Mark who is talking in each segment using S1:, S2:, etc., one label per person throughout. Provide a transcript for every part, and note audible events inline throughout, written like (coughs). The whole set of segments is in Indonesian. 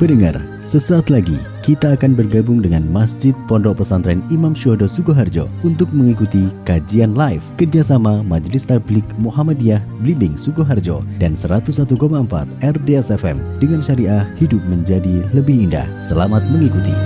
S1: Pendengar, sesaat lagi kita akan bergabung dengan Masjid Pondok Pesantren Imam Syuhada Sukoharjo untuk mengikuti kajian live kerjasama Majelis Tablik Muhammadiyah Blimbing Sukoharjo dan 101,4 RDS FM dengan syariah hidup menjadi lebih indah. Selamat mengikuti.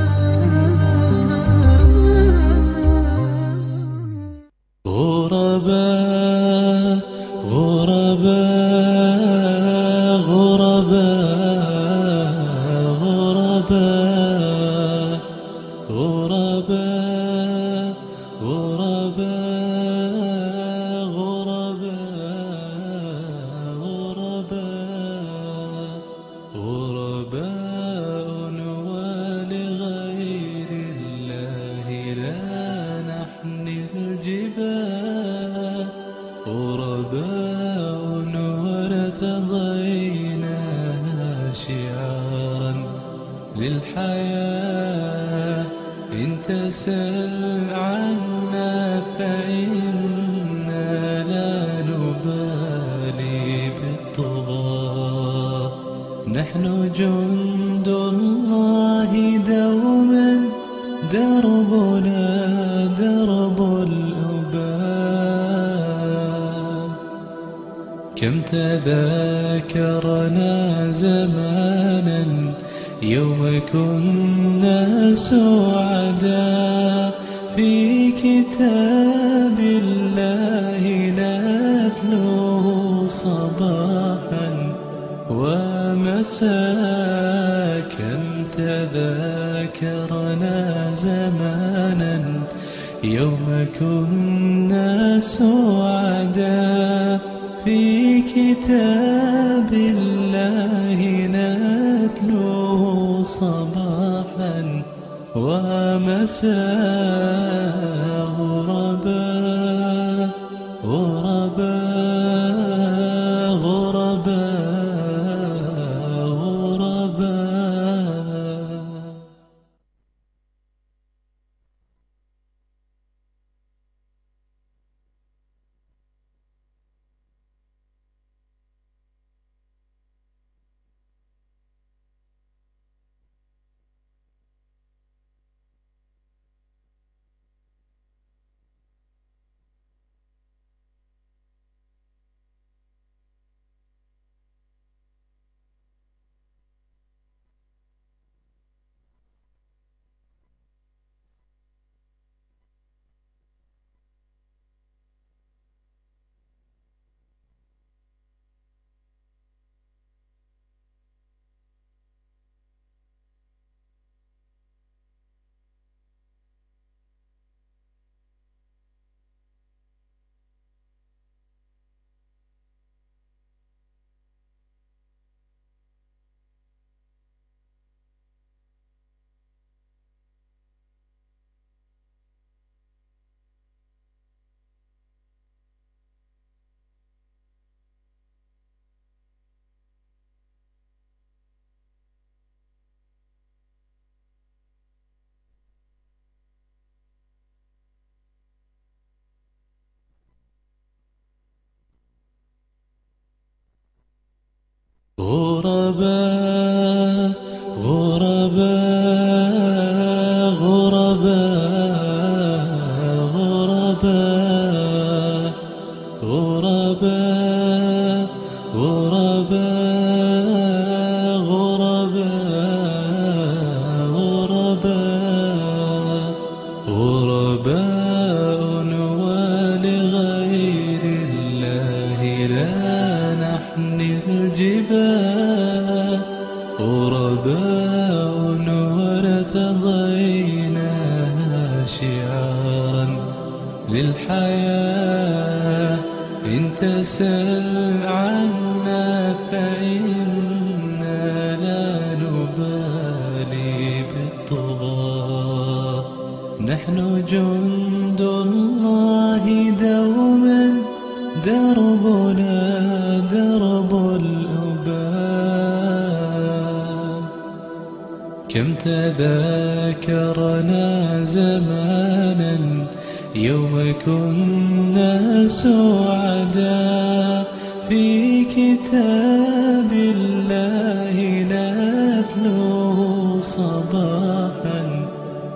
S2: يوم كنا سعدا فيك
S1: كتاب الله نتلوه صباحا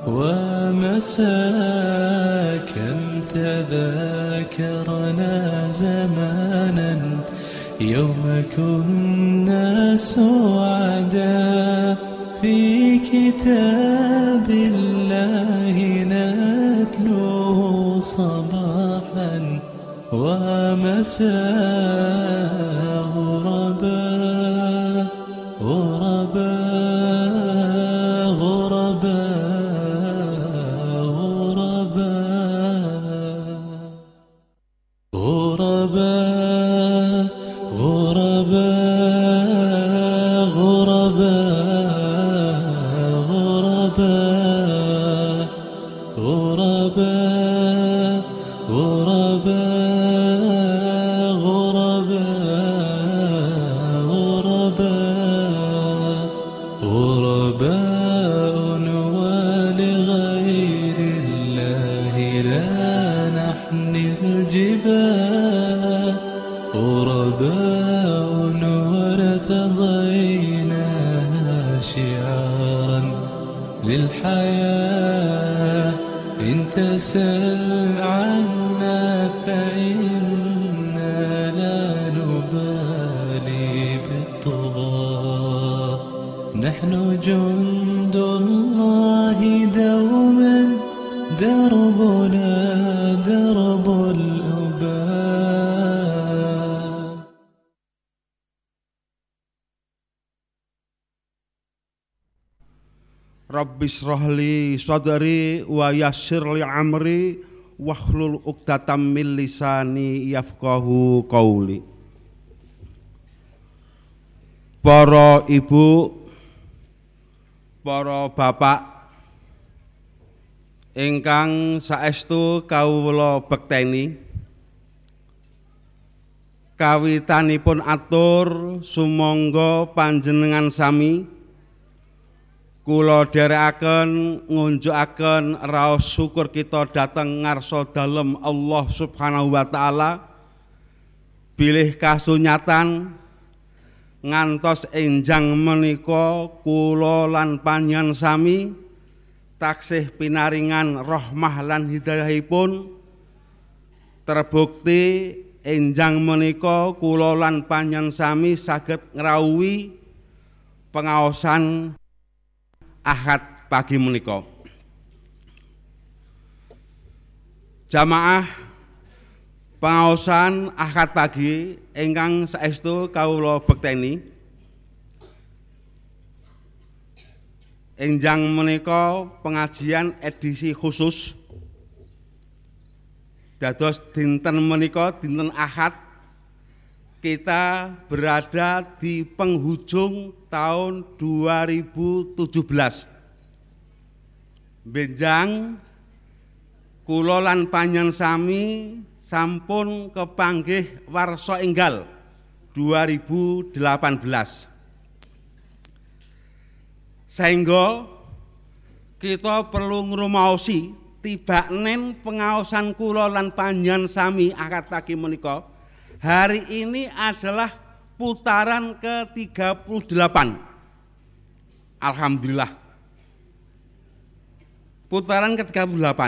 S1: ومساء. كم تذاكرنا زمانا يوم كنا سعدا في كتاب الله نتلوه صباحا ومساء.
S3: Rabbi srohli sadari wa yassir li amri wahlul uqdatam min lisani yafqahu qauli Para ibu para bapak ingkang saestu kawula bekteni kawitanipun atur sumangga panjenengan sami kula dherekaken ngunjukaken raos syukur kita dhateng ngarsa dalem Allah Subhanahu wa taala. Bilih kasunyatan ngantos enjang menika kula lan panjenengan sami taksih pinaringan rahmah lan hidayahipun. Terbukti enjang menika kula lan panjenengan sami saged ngrawuhi pengaosan Ahad pagi menika. Jamaah pengaosan Ahad pagi ingkang saestu kawula bekteni Enjang menika pengajian edisi khusus dados dinten menika dinten Ahad kita berada di penghujung tahun 2017. Benjang kula lan panjenengan sami sampun kepanggih warsa enggal 2018. Sehingga kita perlu ngrumaosi tibanen pengaosan kula lan panjenengan sami akad menika hari ini adalah putaran ke-38. Alhamdulillah. Putaran ke-38.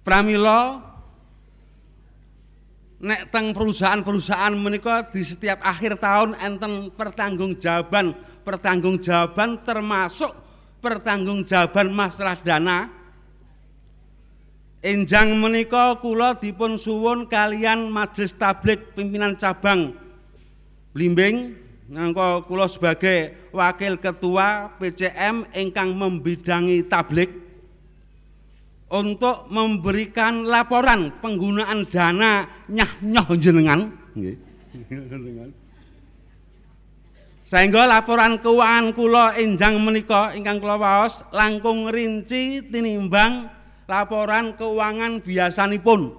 S3: Pramila nek teng perusahaan-perusahaan menika di setiap akhir tahun enten pertanggungjawaban pertanggungjawaban termasuk pertanggungjawaban masalah dana Enjang menika kula dipun suwun kalian Majelis Tablik pimpinan cabang Blimbing nangka kula sebagai wakil ketua PCM ingkang membidangi tablik untuk memberikan laporan penggunaan dana nyah-nyoh jenengan nggih. Sehingga laporan keuangan kula enjang menika ingkang kula waos langkung rinci tinimbang laporan keuangan biasanipun.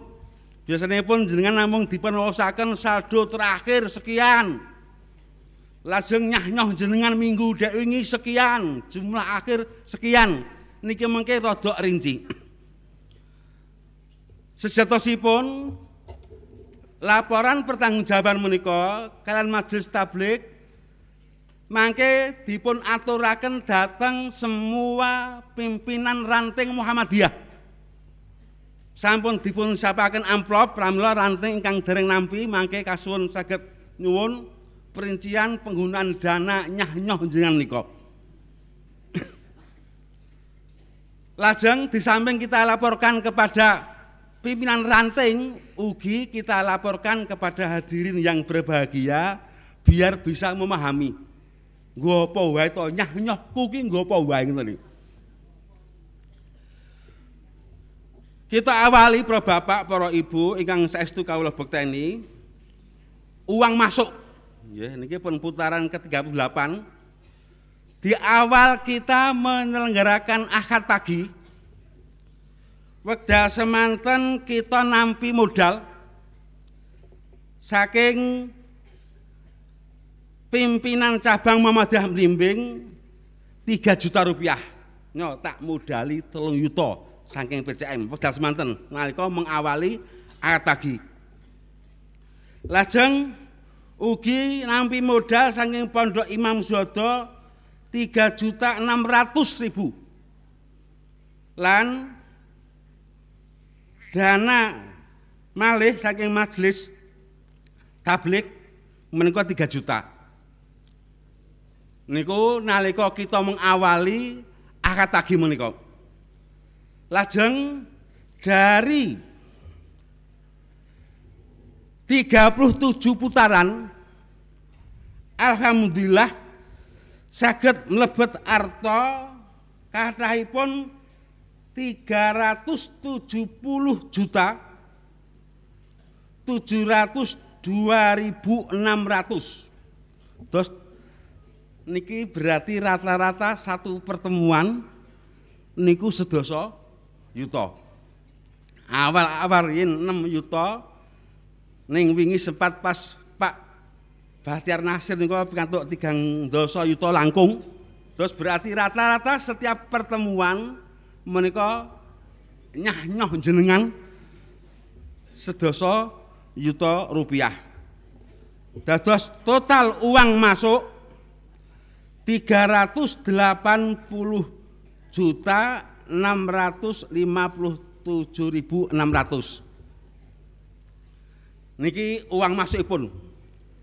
S3: Biasanipun jenengan namung dipunwaosaken saldo terakhir sekian. Lajeng nyah-nyoh jenengan minggu dek wingi sekian, jumlah akhir sekian. Niki mengke rada rinci. Sejatosipun laporan pertanggungjawaban menika kalian majelis tablik mangke dipun aturaken dateng semua pimpinan ranting Muhammadiyah. Sampun dipun siapaken amplop pramila ranting ingkang dereng nampi mangke kasuwun saged nyuwun perincian penggunaan dana nyah-nyoh jenengan nika. (coughs) Lajeng di samping kita laporkan kepada pimpinan ranting, ugi kita laporkan kepada hadirin yang berbahagia biar bisa memahami. Nggo wae to nyah nyoh kuki nggo apa wae ngoten Kita awali para bapak, para ibu ingkang saestu kawula bekteni uang masuk. Ya, niki pun putaran ke-38 di awal kita menyelenggarakan akad pagi, wekdal semanten kita nampi modal. Saking pimpinan cabang Muhammadiyah Blimbing 3 juta rupiah. Nyo tak modali telung yuto saking PCM wekdal semanten nalika mengawali akad pagi. Lajeng ugi nampi modal saking Pondok Imam Zodo tiga juta enam ratus ribu. Lan dana malih saking majelis tablik menika tiga juta. Niku nalika kita mengawali akad tagih menika lajeng dari 37 putaran alhamdulillah saged mlebet arta kathahipun 370 juta 700 2600 Terus niki berarti rata-rata satu pertemuan niku sedoso yuto. Awal-awal yen 6 yuto ning wingi sempat pas Bahtiar Nasir niku pikantuk tigang dosa yuta langkung. Terus berarti rata-rata setiap pertemuan menika nyah-nyoh jenengan sedoso yuta rupiah. Dados total uang masuk 380 juta 657.600. Niki uang masukipun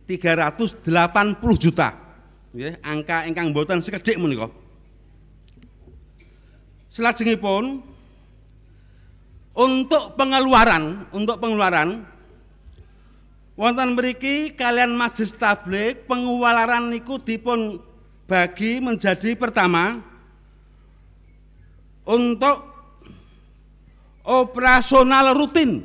S3: 380 juta. Nggih, angka ingkang mboten sekedhik menika. Selajengipun untuk pengeluaran, untuk pengeluaran wonten mriki kalian majelis tablik pengeluaran niku dipun bagi menjadi pertama untuk operasional rutin.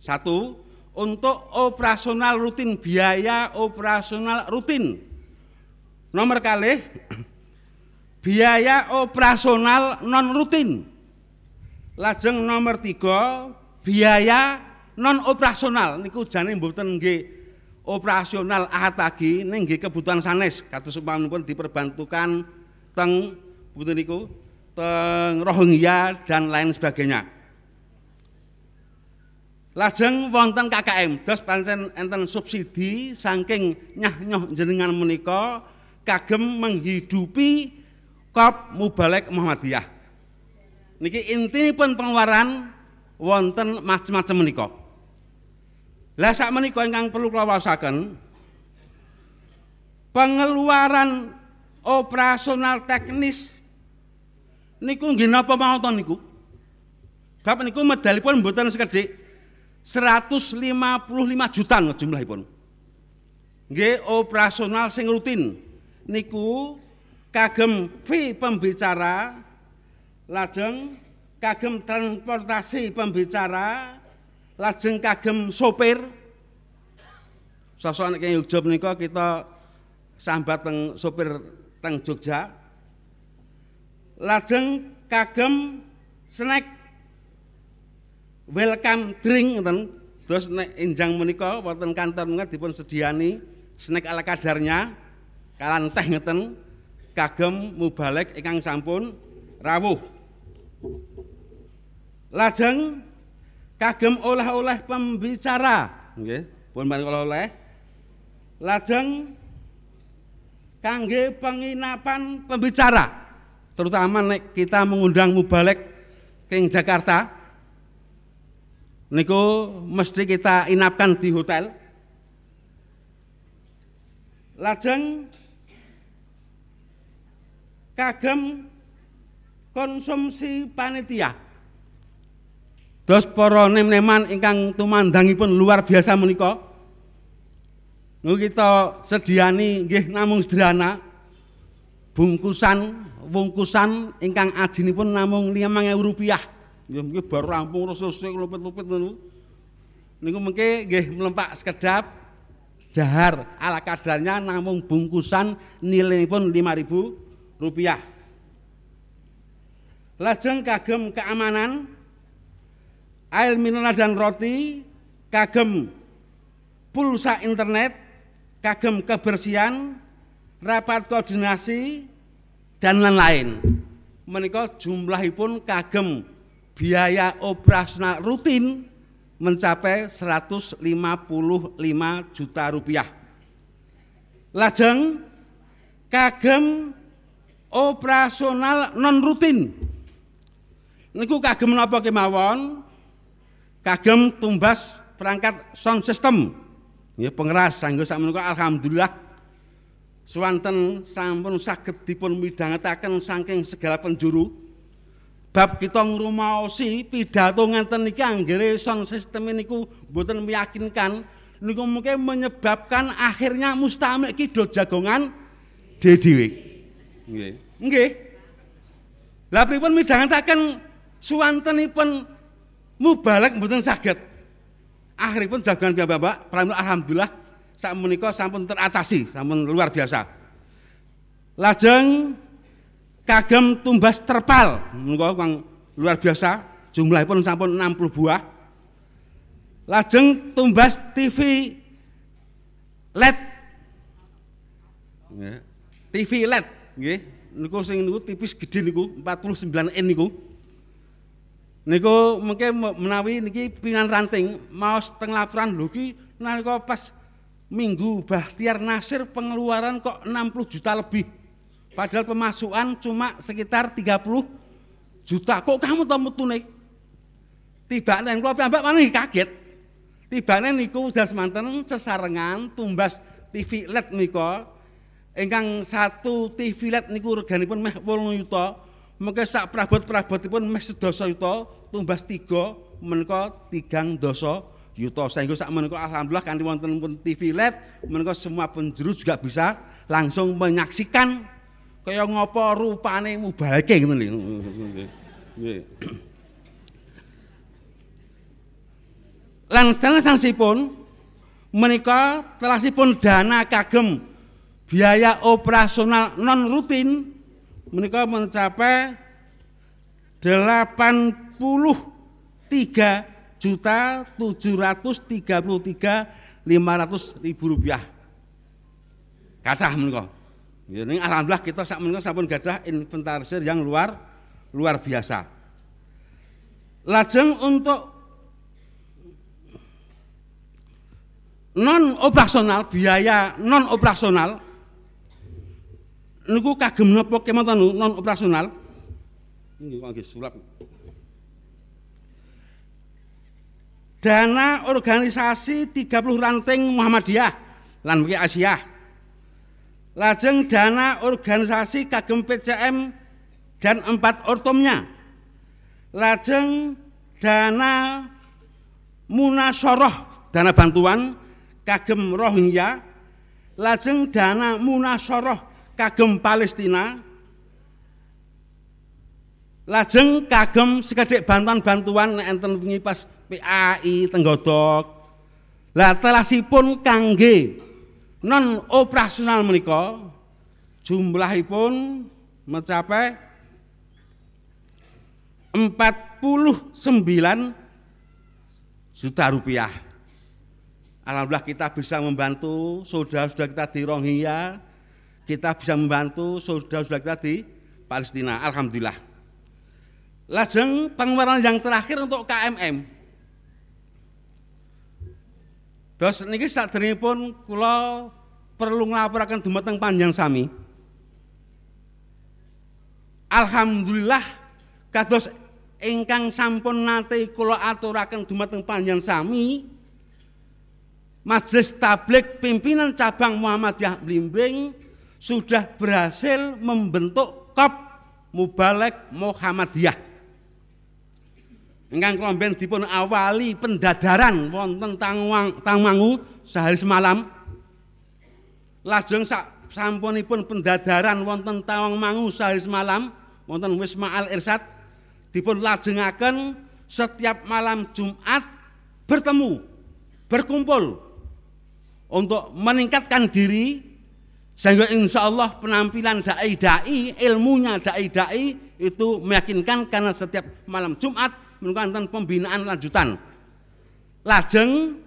S3: Satu, untuk operasional rutin biaya operasional rutin. Nomor kali (clears throat) biaya operasional non rutin. Lajeng nomor tiga biaya non operasional niku jane mboten nggih operasional ning nggih kebutuhan sanes kados umpamipun diperbantukan teng bunten niku Rohingya dan lain sebagainya. Lajeng wonten KKM, dos pancen enten subsidi saking nyah-nyoh jenengan menika kagem menghidupi Kop Mubalek Muhammadiyah. Niki intinipun pengeluaran wonten macam-macam menika. Lah sak menika ingkang perlu kula wasaken pengeluaran operasional teknis niku nggih napa mawon niku? Bab niku medalipun mboten sekedhik 155 juta jumlahipun. Nggih operasional sing rutin niku kagem fee pembicara lajeng kagem transportasi pembicara lajeng kagem sopir sosok nek Jogja menika kita sambat teng sopir teng Jogja lajeng kagem snack welcome drink ngoten. Terus nek enjang menika wonten kantor menika dipun sediani snack ala kadarnya kalan teh ngeten kagem mubalek ingkang sampun rawuh. Lajeng kagem oleh-oleh pembicara nggih, pun mari kula oleh. Lajeng kangge penginapan pembicara, terutama nek kita mengundang mubalek ke Jakarta, niku mesti kita inapkan di hotel. Lajeng kagem konsumsi panitia. Dos para nem-neman ingkang tumandangipun luar biasa menika. Niku kita sediani nggih namung sederhana bungkusan wungkusan ingkang ajinipun namung 5000 rupiah. Ya mungkin baru rampung terus lupit-lupit ngono. Niku mengke nggih melempak sekedap jahar ala kadarnya namung bungkusan nilaiipun 5000 rupiah. Lajeng kagem keamanan air mineral dan roti, kagem pulsa internet, kagem kebersihan, rapat koordinasi, dan lain-lain. Menika jumlahipun kagem biaya operasional rutin mencapai 155 juta rupiah. Lajeng kagem operasional non rutin. Niku kagem napa kemawon? kagem tumbas perangkat sound system ya pengeras sanggo sakmenika alhamdulillah swanten sampun saged dipun midhangetaken saking segala penjuru bab kita ngrumaosi pidato ngenten niki anggere sound system niku mboten meyakinkan niku mungkin menyebabkan akhirnya mustamik ki do jagongan dhewe nggih. Nggih. Lah pripun midhangetaken swantenipun mubalek mboten saged. Akhiripun jagongan bapak pramila alhamdulillah sak menika sampun teratasi, sampun luar biasa. Lajeng kagem tumbas terpal menika kang luar biasa, jumlahipun sampun 60 buah. Lajeng tumbas TV LED. TV LED nggih. Niku sing niku tipis gede niku 49 in niku. Niku mungkin menawi niki pingan ranting mau setengah laporan lho ki nalika pas Minggu Bahtiar Nasir pengeluaran kok 60 juta lebih. Padahal pemasukan cuma sekitar 30 juta. Kok kamu tahu tune? Tiba nen kula piyambak maneh kaget. Tibane niku sudah semanten sesarengan tumbas TV LED nika ingkang satu TV LED niku reganipun meh 8 juta. Mengke sak prabot-prabotipun meh sedasa yuta, tumbas tiga menika tigang dasa yuta. Sehingga sak menika alhamdulillah kanthi wonten pun TV LED menika semua penjuru juga bisa langsung menyaksikan kaya ngapa rupane mubaleke ngoten lho. Lan sanesipun menika telasipun dana kagem biaya operasional non rutin menika mencapai 83 juta 733 500 ribu rupiah. Kacah menika. Ini alhamdulillah kita sak menika sampun gadah inventarisir yang luar luar biasa. Lajeng untuk non operasional biaya non operasional niku kagem napa kemawon non operasional kok nggih sulap dana organisasi 30 ranting Muhammadiyah lan Asia. Lajeng dana organisasi kagem PCM dan empat ortomnya. Lajeng dana munasyarah dana bantuan kagem Rohingya. Lajeng dana munasyarah kagem Palestina. Lajeng kagem sekedhik bantuan-bantuan enten pas PAI Tenggodok lah telasipun kangge non operasional menika jumlahipun mencapai 49 juta rupiah. Alhamdulillah kita bisa membantu saudara-saudara kita di Rohingya, kita bisa membantu saudara-saudara kita di Palestina. Alhamdulillah. Lajeng pengeluaran yang terakhir untuk KMM. Terus niki sadèrèngipun kula perlu nglapuraken dumateng panjang sami. Alhamdulillah kados ingkang sampun nate kula aturaken dumateng panjang sami Majelis Tablik pimpinan cabang Muhammadiyah Blimbing sudah berhasil membentuk KOP Mubalek Muhammadiyah. Ingkang kula dipun awali pendadaran wonten Tangwang Tangmangu sehari semalam. Lajeng sak sampunipun pendadaran wonten Tangmangu sehari semalam wonten Wisma Al Irsyad dipun lajengaken setiap malam Jumat bertemu berkumpul untuk meningkatkan diri sehingga insya Allah penampilan dai-dai, ilmunya dai-dai itu meyakinkan karena setiap malam Jumat melakukan pembinaan lanjutan. Lajeng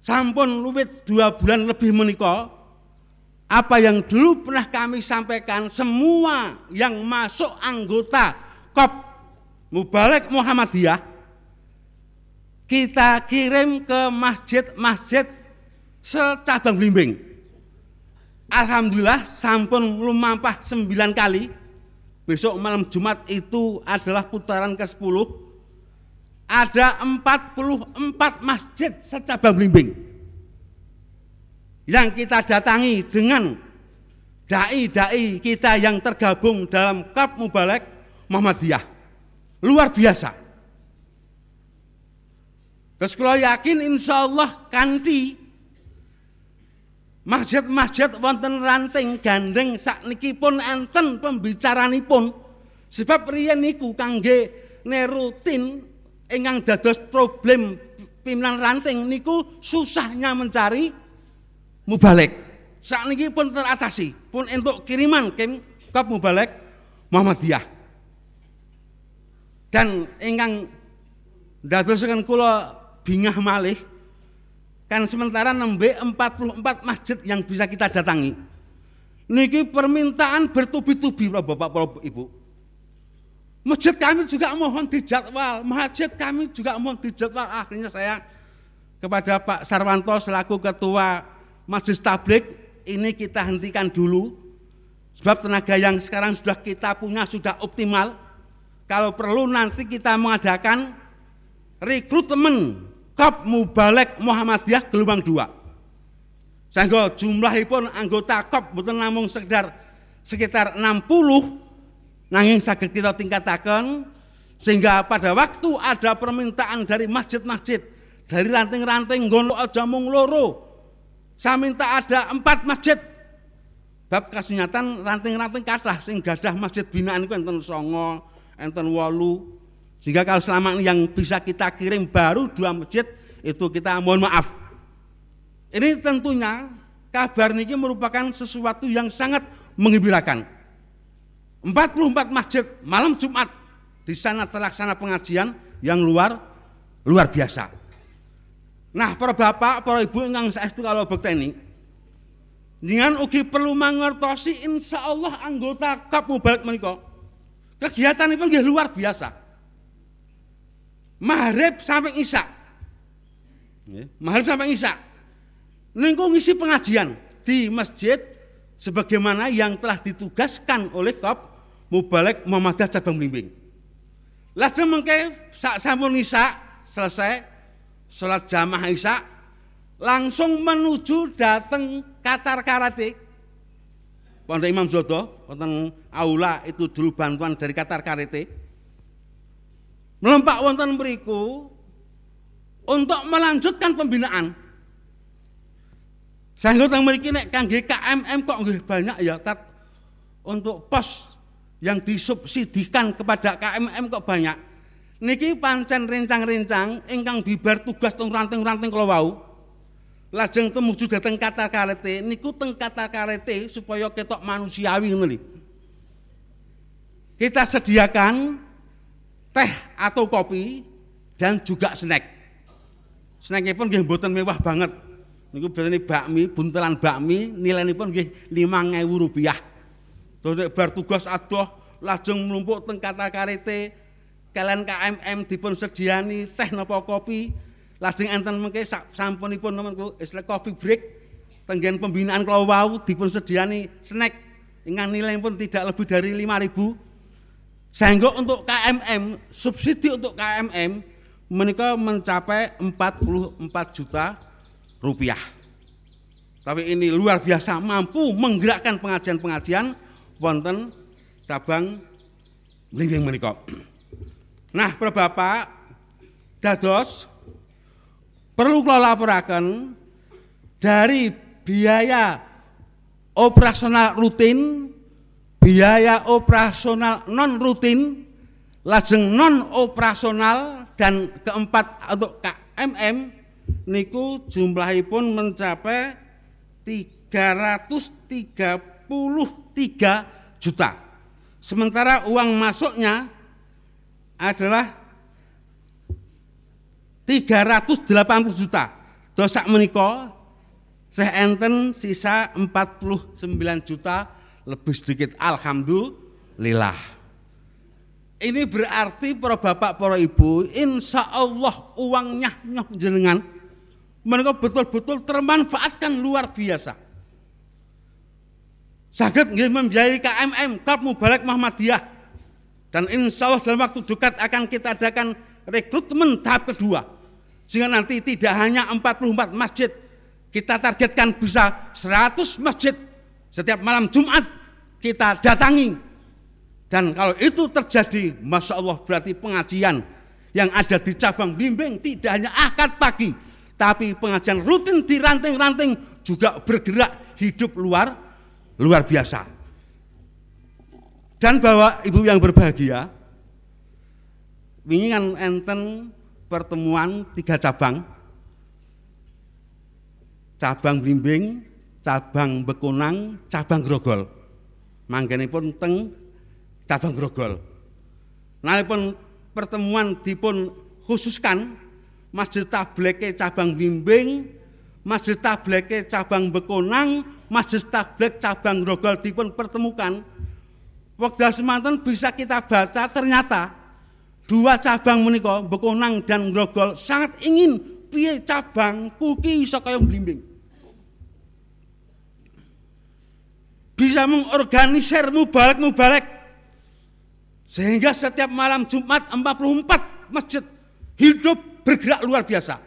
S3: sampun luwit dua bulan lebih menikah, apa yang dulu pernah kami sampaikan semua yang masuk anggota KOP Mubalek Muhammadiyah kita kirim ke masjid-masjid secabang blimbing. Alhamdulillah sampun lumampah sembilan kali. Besok malam Jumat itu adalah putaran ke-10. Ada 44 masjid secabang blimbing. Yang kita datangi dengan dai-dai kita yang tergabung dalam Kap Mubalek Muhammadiyah. Luar biasa. Terus kalau yakin insya Allah kanti Masjid-masjid wonten ranting gandeng saknikipun enten pembicaranipun. Sebab riyen niku kangge nerutin ingkang dados problem pimpinan ranting niku susahnya mencari mubalek. Sakniki pun teratasi, pun entuk kiriman kim kap mubalek Muhammadiyah. Dan ingkang dadosaken kula bingah malih Kan sementara nembe 44 masjid yang bisa kita datangi. Niki permintaan bertubi-tubi Bapak Bapak Ibu. Masjid kami juga mohon dijadwal, masjid kami juga mohon dijadwal. Akhirnya saya kepada Pak Sarwanto selaku ketua Masjid Tablik ini kita hentikan dulu sebab tenaga yang sekarang sudah kita punya sudah optimal. Kalau perlu nanti kita mengadakan rekrutmen Kop Mubalek Muhammadiyah gelombang dua. Sehingga jumlahipun anggota Kop bukan namung sekedar sekitar 60 nanging saged kita tingkatakan sehingga pada waktu ada permintaan dari masjid-masjid dari ranting-ranting gono aja mung loro saya minta ada empat masjid bab kasunyatan ranting-ranting kathah sing gadah masjid binaan itu enten songo enten walu sehingga kalau selama ini yang bisa kita kirim baru dua masjid itu kita mohon maaf. Ini tentunya kabar niki merupakan sesuatu yang sangat menggembirakan. 44 masjid malam Jumat di sana terlaksana pengajian yang luar luar biasa. Nah, para bapak, para ibu yang saya itu kalau ini, dengan ugi perlu mengertosi insya Allah anggota kap mubarak menikah. Kegiatan ini luar biasa. Maghrib sampai Isya. Maghrib sampai Isya. Niku ngisi pengajian di masjid sebagaimana yang telah ditugaskan oleh Kop Mubalek Muhammadiyah Cabang Bimbing. Lajeng mengke sak sampun Isya selesai salat jamaah Isya langsung menuju datang Qatar Karate. Pondok Imam Zodo, wonten aula itu dulu bantuan dari Qatar Karate melompak wonten beriku untuk melanjutkan pembinaan. Sehingga teng mriki nek kangge KMM kok nggih banyak ya tat untuk pos yang disubsidikan kepada KMM kok banyak. Niki pancen rencang-rencang ingkang bibar tugas teng ranting-ranting kula wau. Lajeng tumuju dhateng kata karete niku teng kata karete supaya ketok manusiawi ngono Kita sediakan teh atau kopi dan juga snack. Snacknya pun nggih mboten mewah banget. Niku biasanya bakmi, buntelan bakmi nilainya pun nggih 5000 rupiah. Terus bar tugas adoh lajeng mlumpuk teng kata karete kalian KMM dipun sediani teh napa kopi Lajeng enten mengke sak- sampunipun menku istilah coffee break tenggen pembinaan kula wau dipun sediani snack ingkang nilaiipun tidak lebih dari 5000 sehingga untuk KMM subsidi untuk KMM menika mencapai 44 juta rupiah. Tapi ini luar biasa mampu menggerakkan pengajian-pengajian wonten cabang Blimbing menika. Nah, para Bapak dados perlu kula laporaken dari biaya operasional rutin, biaya operasional non rutin, lajeng non operasional dan keempat untuk KMM niku jumlahipun mencapai 333 juta. Sementara uang masuknya adalah 380 juta. Dosak menika saya enten sisa 49 juta lebih sedikit alhamdulillah. Ini berarti para bapak para ibu insya Allah uangnya nyoh jenengan mereka betul-betul termanfaatkan luar biasa. Saged nggih membiayai KMM Klub Mubalek Muhammadiyah dan insya Allah dalam waktu dekat akan kita adakan rekrutmen tahap kedua sehingga nanti tidak hanya 44 masjid kita targetkan bisa 100 masjid setiap malam Jumat kita datangi. Dan kalau itu terjadi Masya Allah berarti pengajian yang ada di cabang bimbing tidak hanya akad pagi tapi pengajian rutin di ranting-ranting juga bergerak hidup luar luar biasa. Dan bahwa ibu yang berbahagia ini kan enten pertemuan tiga cabang. Cabang bimbing, cabang bekunang, cabang grogol. Manggenipun teng cabang grogol. Nalipun pertemuan dipun khususkan Masjid Tableke cabang bimbing, Masjid Tableke cabang bekunang, Masjid Tablek cabang grogol dipun pertemukan. Wekdal semanten bisa kita baca ternyata dua cabang menika bekunang dan grogol sangat ingin piye cabang kuki iso kaya blimbing. Bisa mengorganisir mubalek-mubalek sehingga setiap malam Jumat 44 masjid hidup bergerak luar biasa.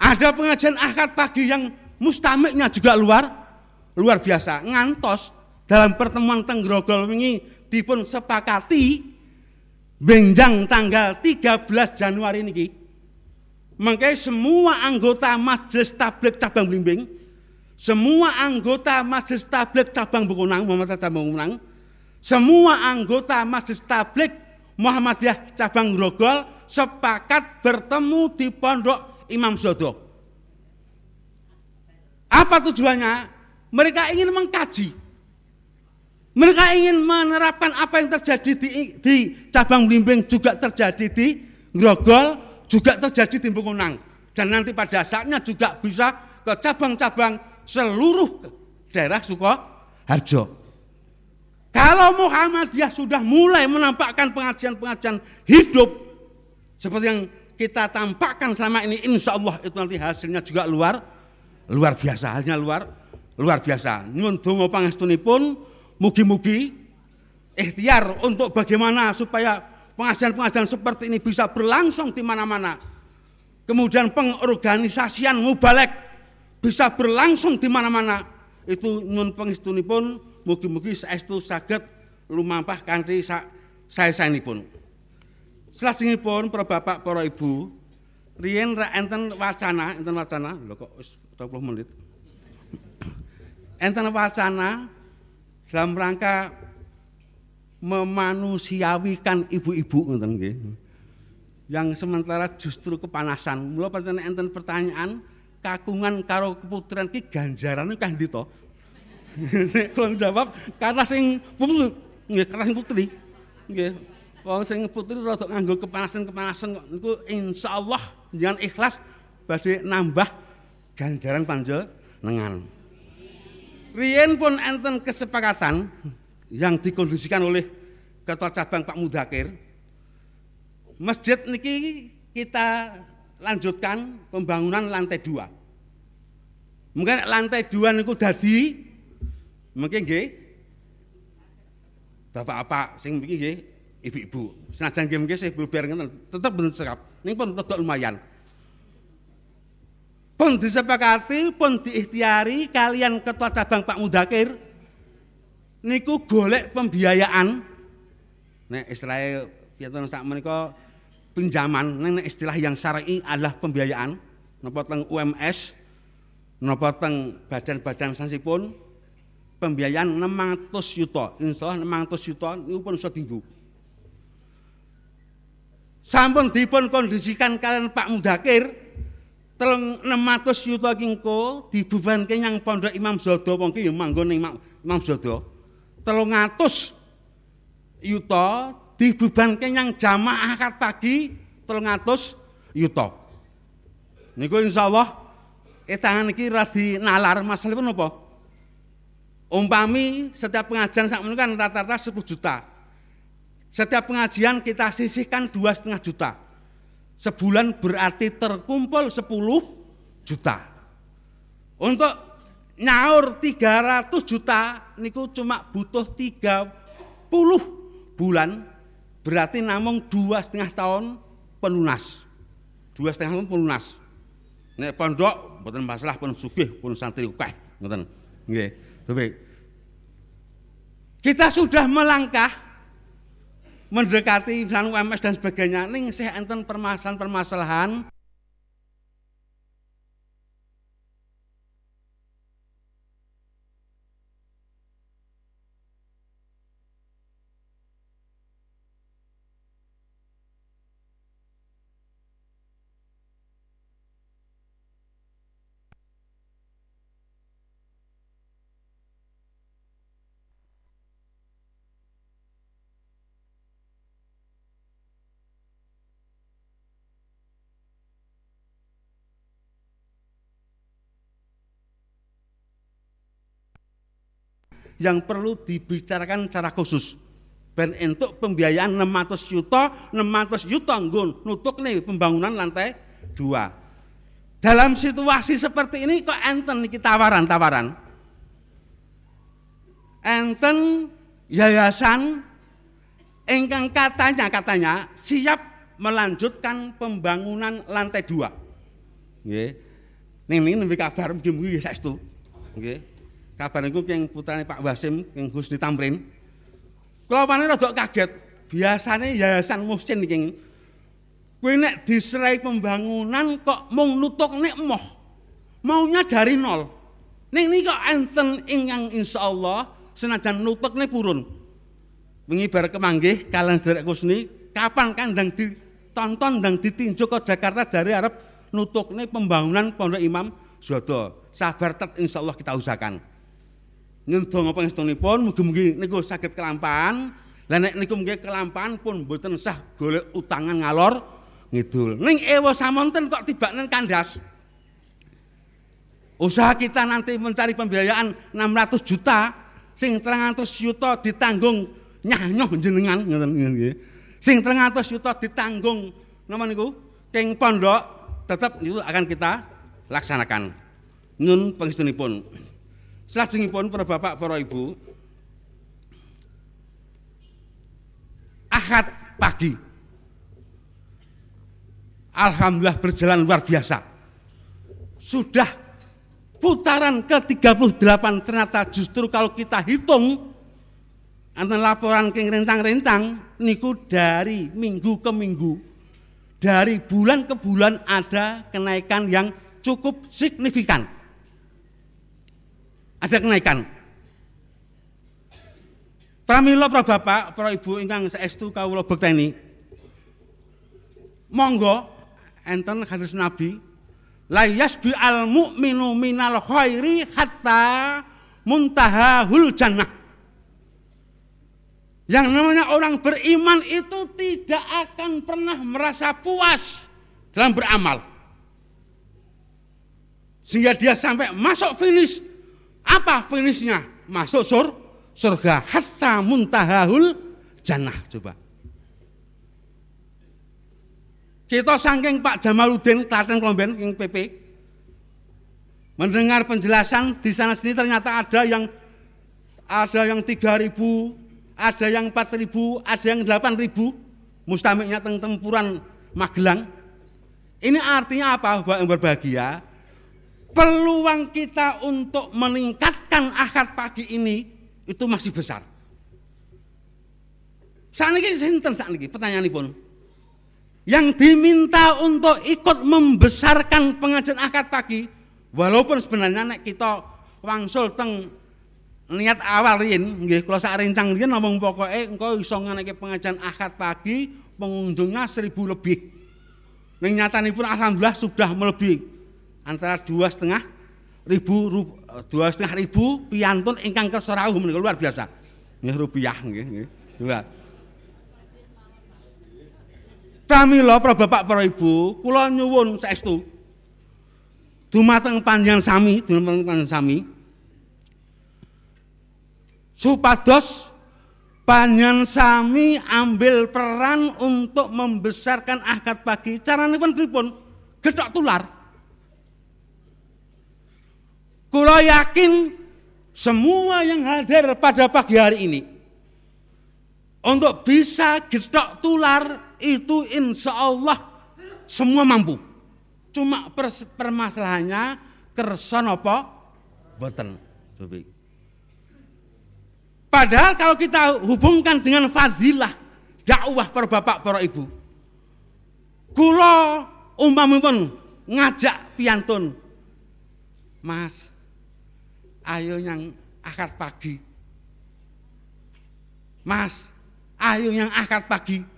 S3: Ada pengajian akad pagi yang mustamiknya juga luar luar biasa. Ngantos dalam pertemuan Tenggrogol wingi dipun sepakati benjang tanggal 13 Januari niki Makanya semua anggota Majelis Tablik Cabang Blimbing, semua anggota Majelis Tablik Cabang Bukunang, Muhammad Cabang Bukunang, semua anggota Majelis Tablik Muhammadiyah Cabang Grogol sepakat bertemu di Pondok Imam Sodo. Apa tujuannya? Mereka ingin mengkaji. Mereka ingin menerapkan apa yang terjadi di, di cabang blimbing juga terjadi di Grogol, juga terjadi di Bungkunang. Dan nanti pada saatnya juga bisa ke cabang-cabang seluruh daerah Sukoharjo. Kalau Muhammadiyah sudah mulai menampakkan pengajian-pengajian hidup seperti yang kita tampakkan selama ini, insya Allah itu nanti hasilnya juga luar luar biasa, hasilnya luar luar biasa. Nyun dongo pangestunipun, mugi-mugi ikhtiar untuk bagaimana supaya pengajian-pengajian seperti ini bisa berlangsung di mana-mana. Kemudian pengorganisasian mubalek bisa berlangsung di mana-mana. Itu nyun pengestunipun mugi-mugi saestu saged lumampah kanthi sa, sae-saenipun. Selajengipun para bapak, para ibu, riyen ra enten wacana, enten wacana, lho kok wis 20 menit. Enten wacana dalam rangka memanusiawikan ibu-ibu ngoten nggih. Yang sementara justru kepanasan. Mula pancen enten pertanyaan kakungan karo keputren ki ganjarane kah ndi to? Nek kula jawab karena sing putri nggih karena sing putri. Nggih. Wong sing putri rada nganggo kepanasan-kepanasan kok niku insyaallah jangan ikhlas badhe nambah ganjaran panjenengan. Riyen pun enten kesepakatan yang dikondisikan oleh Ketua Cabang Pak Mudakir. Masjid niki kita lanjutkan pembangunan lantai dua. Mungkin lantai dua niku dadi mungkin nggih bapak-bapak sing mriki nggih ibu-ibu. Senajan nggih mungkin saya biar ngeten, tetep bener sekap. Ning pun tetep lumayan. Pun disepakati, pun diikhtiari kalian ketua cabang Pak Mudakir niku golek pembiayaan. Nek istilahnya piye sak menika pinjaman, nek istilah yang syar'i adalah pembiayaan. Napa teng UMS, napa teng badan-badan sansipun pembiayaan 600 juta. Insyaallah 600 juta niku pun iso dinggo. Sampun dipun kondisikan kalian Pak Mudakir telung 600 yuta kingko dibebanke yang pondok Imam Zodo wong ki ya manggon Imam Zodo. 300 yuta dibebanke yang jamaah akad pagi 300 yuta. Niku insyaallah etangan iki radi nalar masalahipun apa? Umpami setiap pengajian sak kan rata-rata 10 juta. Setiap pengajian kita sisihkan dua setengah juta. Sebulan berarti terkumpul 10 juta. Untuk nyaur 300 juta niku cuma butuh 30 bulan berarti namung dua setengah tahun pelunas. Dua setengah tahun pelunas. Nek pondok mboten masalah pun sugih pun santri akeh ngoten. Nggih. Kita sudah melangkah mendekati misalnya UMS dan sebagainya ning sih enten permasalahan-permasalahan yang perlu dibicarakan secara khusus. Ben untuk pembiayaan 600 juta, 600 juta nggon nutuk nih pembangunan lantai dua. Dalam situasi seperti ini kok enten niki tawaran-tawaran. Enten yayasan engkang katanya katanya siap melanjutkan pembangunan lantai dua. Nggih. Ning niki kabar mugi-mugi saestu. Nggih kabar niku yang putrane Pak Wasim yang Husni Tamrin. Kula panen rada kaget. Biasane yayasan Muhsin iki kuwi nek diserai pembangunan kok mung nutuk nek moh. Maunya dari nol. Ning niki kok enten ingkang insyaallah senajan nutukne purun. Wingi bar kemanggih kalian derek Husni, kapan kandang ditonton dan ditinjuk ke Jakarta dari Arab nutukne pembangunan Pondok Imam Zodo. Sabar tet insyaallah kita usahakan. Nyendong pangestunipun mugi-mugi niku saged kelampahan. Lah nek niku mugi kelampahan pun mboten sah golek utangan ngalor ngidul. Ning ewa samonten kok tibaken kandas. Usaha kita nanti mencari pembiayaan 600 juta sing 300 juta ditanggung nyah-nyoh jenengan ngoten nggih. Sing 300 juta ditanggung napa niku keng pondok tetap itu akan kita laksanakan. Nyun pangestunipun. Selajengipun para bapak, para ibu, Ahad pagi. Alhamdulillah berjalan luar biasa. Sudah putaran ke-38 ternyata justru kalau kita hitung antara laporan ke rencang-rencang niku dari minggu ke minggu dari bulan ke bulan ada kenaikan yang cukup signifikan ada kenaikan. Pramila para bapak, para ibu ingkang saestu kawula bekteni. Monggo enten hadis Nabi la yasbi al mu'minu minal khairi hatta muntahahul jannah. Yang namanya orang beriman itu tidak akan pernah merasa puas dalam beramal. Sehingga dia sampai masuk finish apa finishnya? Masuk sur, surga. Hatta muntahahul jannah. Coba. Kita saking Pak Jamaluddin Klaten Klomben yang PP mendengar penjelasan di sana sini ternyata ada yang ada yang 3000, ada yang 4000, ada yang 8000 mustamiknya teng tempuran Magelang. Ini artinya apa? Bapak yang berbahagia, peluang kita untuk meningkatkan akad pagi ini itu masih besar. Saat ini sinten saat ini pertanyaan pun. Yang diminta untuk ikut membesarkan pengajian akad pagi, walaupun sebenarnya nek kita wangsul teng niat awal riyin nggih kula sak rencang riyin ngomong pokoke engko iso nganeke pengajian akad pagi pengunjungnya seribu lebih. Ning nyatanipun alhamdulillah sudah melebihi antara dua setengah ribu dua setengah ribu piantun ingkang keserauh menika luar biasa. Nggih rupiah nggih. Dua. Pramila para bapak para ibu, kula nyuwun saestu dumateng panjenengan sami, dumateng panjenengan sami supados panjenengan sami ambil peran untuk membesarkan akad pagi. Carane pun pripun? Gethok tular. Kula yakin semua yang hadir pada pagi hari ini untuk bisa gethok tular itu insya Allah semua mampu. Cuma permasalahannya kerson apa? Boten. Padahal kalau kita hubungkan dengan fadilah dakwah para bapak para ibu. Kula umpamipun ngajak piantun. Mas, ayo yang akad pagi. Mas, ayo yang akad pagi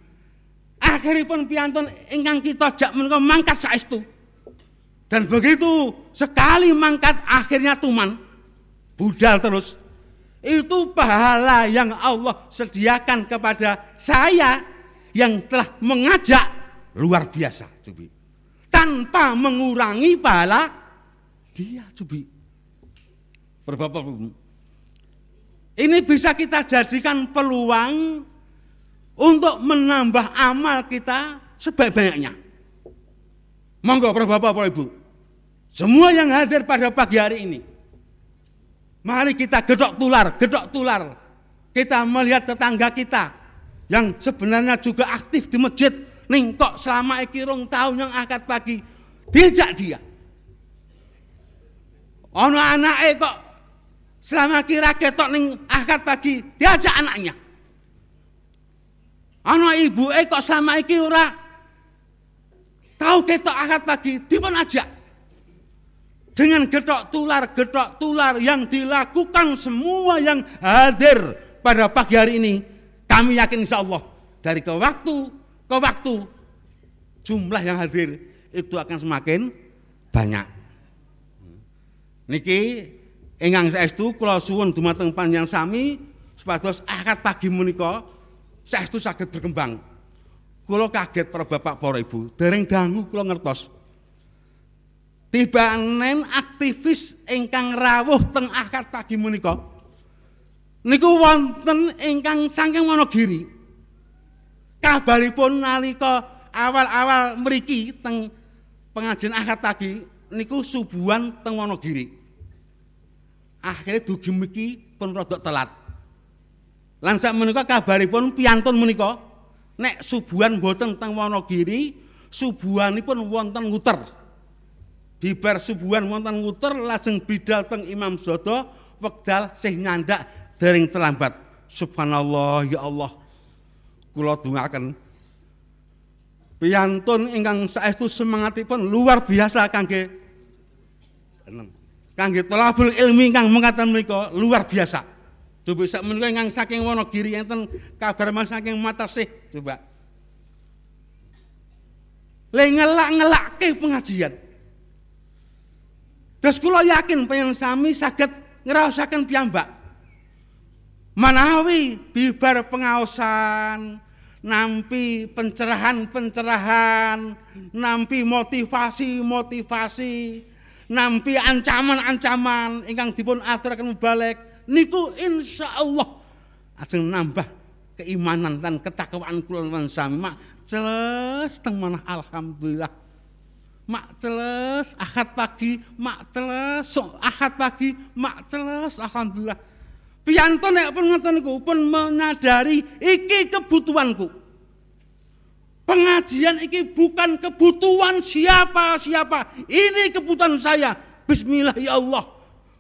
S3: akhiripun piantun ingkang kita jak menika mangkat saestu. Dan begitu sekali mangkat akhirnya tuman budal terus. Itu pahala yang Allah sediakan kepada saya yang telah mengajak luar biasa, Cubi. Tanpa mengurangi pahala dia, Cubi. Ini bisa kita jadikan peluang untuk menambah amal kita sebaik-banyaknya. Monggo para bapak, para ibu. Semua yang hadir pada pagi hari ini. Mari kita gedok tular, gedok tular. Kita melihat tetangga kita yang sebenarnya juga aktif di masjid. Ning kok selama iki rong tahun yang akad pagi diajak dia. Ono anake kok selama kira ketok ning akad pagi diajak anaknya. Ana ibuke kok sama iki ora tahu ketok akad pagi dipun ajak. Dengan getok tular, getok tular yang dilakukan semua yang hadir pada pagi hari ini, kami yakin insya Allah dari ke waktu ke waktu jumlah yang hadir itu akan semakin banyak. Niki ingkang saestu kula suwun dumateng panjang sami supados akad pagi menika saya itu sakit berkembang. Kulo kaget para bapak para ibu, dereng dangu kulo ngertos. Tibanen aktivis ingkang rawuh teng akad pagi menika. Niku wonten ingkang saking Wonogiri. Kabaripun nalika awal-awal mriki teng pengajian akad pagi niku subuhan teng Wonogiri. Akhirnya dugi mriki pun rodok telat. Lan sak menika kabaripun piantun menika nek subuhan boten teng Wonogiri, subuhanipun wonten nguter. Bibar subuhan wonten nguter lajeng bidal teng Imam Zodo wekdal sih nyandak dereng terlambat. Subhanallah ya Allah. Kula dongaken Piantun ingkang saestu semangatipun luar biasa kangge kangge telabul ilmi ingkang mengatakan menika luar biasa. Coba sak menika ingkang saking Wonogiri enten kabar mas saking sih coba. Le ngelak-ngelakke pengajian. Terus kula yakin pengen sami saged ngraosaken piyambak. Manawi bibar pengaosan, nampi pencerahan-pencerahan, nampi motivasi-motivasi, nampi ancaman-ancaman ingkang dipun aturaken balik niku insya Allah ajeng nambah keimanan dan ketakwaan kula sami celes teng manah alhamdulillah. Mak celes akad pagi, mak celes sok akad pagi, mak celes alhamdulillah. Piyanto nek pun ngoten pun menyadari iki kebutuhanku. Pengajian iki bukan kebutuhan siapa-siapa. Ini kebutuhan saya. Bismillah ya Allah.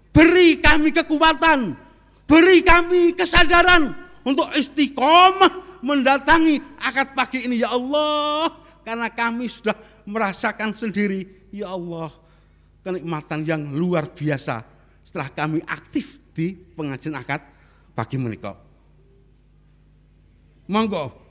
S3: Beri kami kekuatan. Beri kami kesadaran untuk istiqomah mendatangi akad pagi ini ya Allah. Karena kami sudah merasakan sendiri ya Allah kenikmatan yang luar biasa setelah kami aktif di pengajian akad pagi menikah. Monggo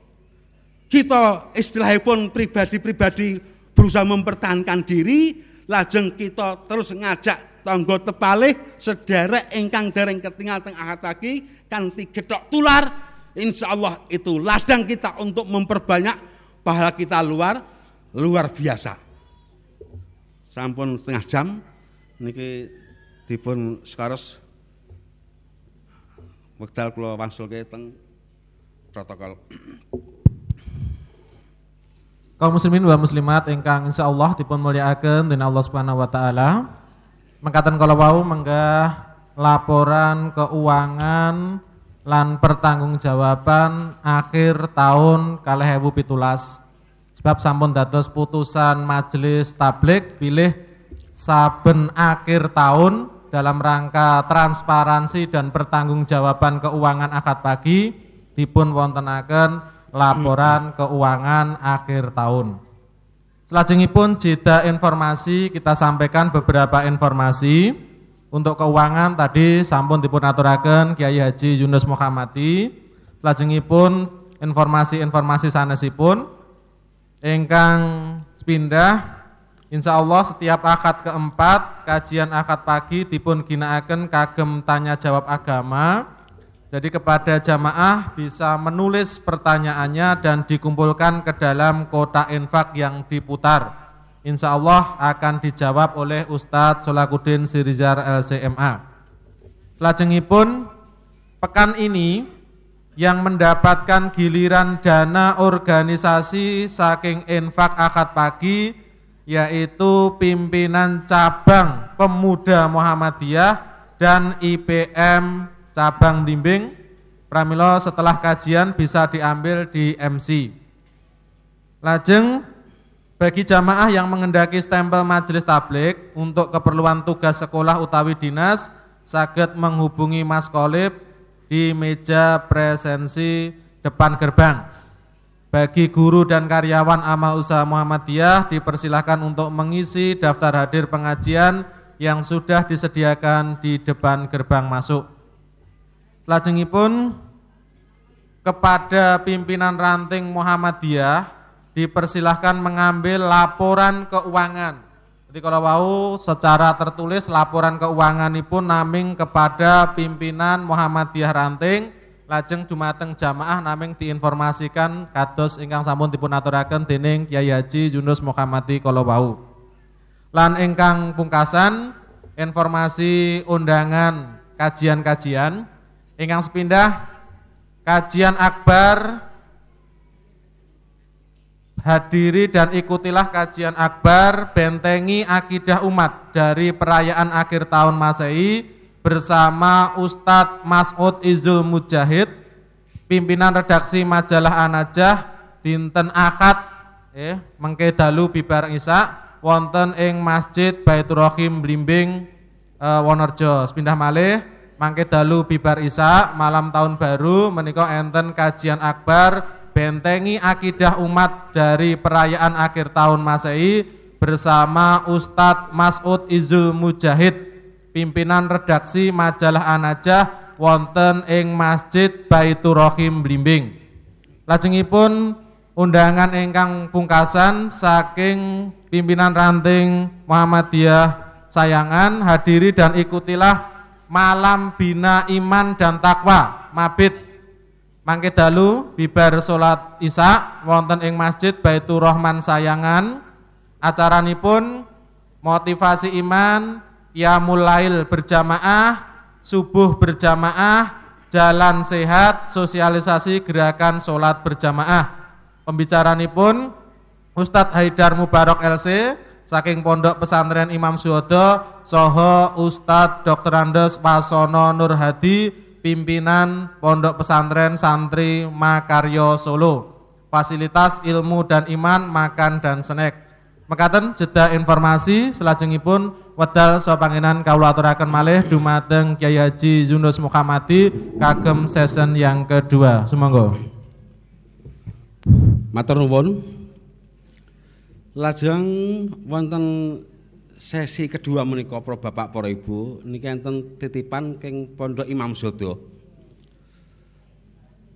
S3: kita istilahipun pribadi-pribadi berusaha mempertahankan diri, lajeng kita terus ngajak tangga tepalih sederek ingkang dereng ketinggal teng akad pagi kanthi gedok tular insya Allah itu ladang kita untuk memperbanyak pahala kita luar luar biasa. Sampun setengah jam niki dipun sekaros wekdal kula wangsulke teng protokol.
S4: Kaum muslimin wa muslimat ingkang insyaallah dipun mulyakaken dening Allah Subhanahu wa taala. Mengkaten kala wau menggah laporan keuangan lan pertanggungjawaban akhir tahun kalih ewu pitulas. Sebab sampun dados putusan majelis tablik pilih saben akhir tahun dalam rangka transparansi dan pertanggungjawaban keuangan akad pagi dipun wontenaken laporan keuangan akhir tahun. Selajengipun jeda informasi kita sampaikan beberapa informasi untuk keuangan tadi sampun dipun aturaken Kiai Haji Yunus Muhammadi. Selajengipun informasi-informasi sanesipun ingkang sepindah Insya Allah setiap akad keempat kajian akad pagi dipun ginakaken kagem tanya jawab agama jadi kepada jamaah bisa menulis pertanyaannya dan dikumpulkan ke dalam kotak infak yang diputar. Insya Allah akan dijawab oleh Ustadz Solakuddin Sirizar LCMA. Selajengipun pekan ini yang mendapatkan giliran dana organisasi saking infak akad pagi yaitu pimpinan cabang pemuda Muhammadiyah dan IPM cabang bimbing pramilo setelah kajian bisa diambil di MC. Lajeng bagi jamaah yang mengendaki stempel majelis tablik untuk keperluan tugas sekolah utawi dinas saged menghubungi Mas Kolib di meja presensi depan gerbang. Bagi guru dan karyawan amal usaha Muhammadiyah dipersilahkan untuk mengisi daftar hadir pengajian yang sudah disediakan di depan gerbang masuk. Lajengipun kepada pimpinan ranting Muhammadiyah dipersilahkan mengambil laporan keuangan. Jadi kalau mau secara tertulis laporan keuangan pun naming kepada pimpinan Muhammadiyah ranting lajeng dumateng jamaah naming diinformasikan kados ingkang sampun dipun aturaken dening Kyai Haji Yunus Muhammadi kalau wau. Lan ingkang pungkasan informasi undangan kajian-kajian Ingkang sepindah kajian akbar hadiri dan ikutilah kajian akbar bentengi akidah umat dari perayaan akhir tahun Masehi bersama Ustadz Mas'ud Izul Mujahid pimpinan redaksi majalah Anajah dinten akad eh mengke dalu bibar isa wonten ing Masjid Baitur Rahim Blimbing eh, Wonerjo sepindah malih mangke dalu bibar isa malam tahun baru menika enten kajian akbar bentengi akidah umat dari perayaan akhir tahun Masehi bersama Ustadz Mas'ud Izul Mujahid pimpinan redaksi majalah Anajah wonten ing Masjid Baitur Rahim Blimbing. Lajengipun undangan ingkang pungkasan saking pimpinan ranting Muhammadiyah sayangan hadiri dan ikutilah malam bina iman dan takwa. Mabit. Mangke dalu bibar salat isya wonten ing Masjid Baitur Rahman Sayangan. Acaranipun motivasi iman ya mulail berjamaah subuh berjamaah jalan sehat sosialisasi gerakan sholat berjamaah. Pembicaranipun Ustadz Haidar Mubarok LC saking Pondok Pesantren Imam Suhodo Soho Ustadz Dr. Andes Pasono Nur Hadi pimpinan Pondok Pesantren Santri Makaryo Solo. Fasilitas ilmu dan iman, makan dan snack. Mekaten jeda informasi selajengipun wedal sopanginan kawula aturaken malih dumateng Kyai Haji Yunus Muhammadi kagem season yang kedua. Sumangga.
S3: Matur nuwun. Lajeng wonten sesi kedua menika para Bapak para Ibu niki enten titipan king Pondok Imam Zodo.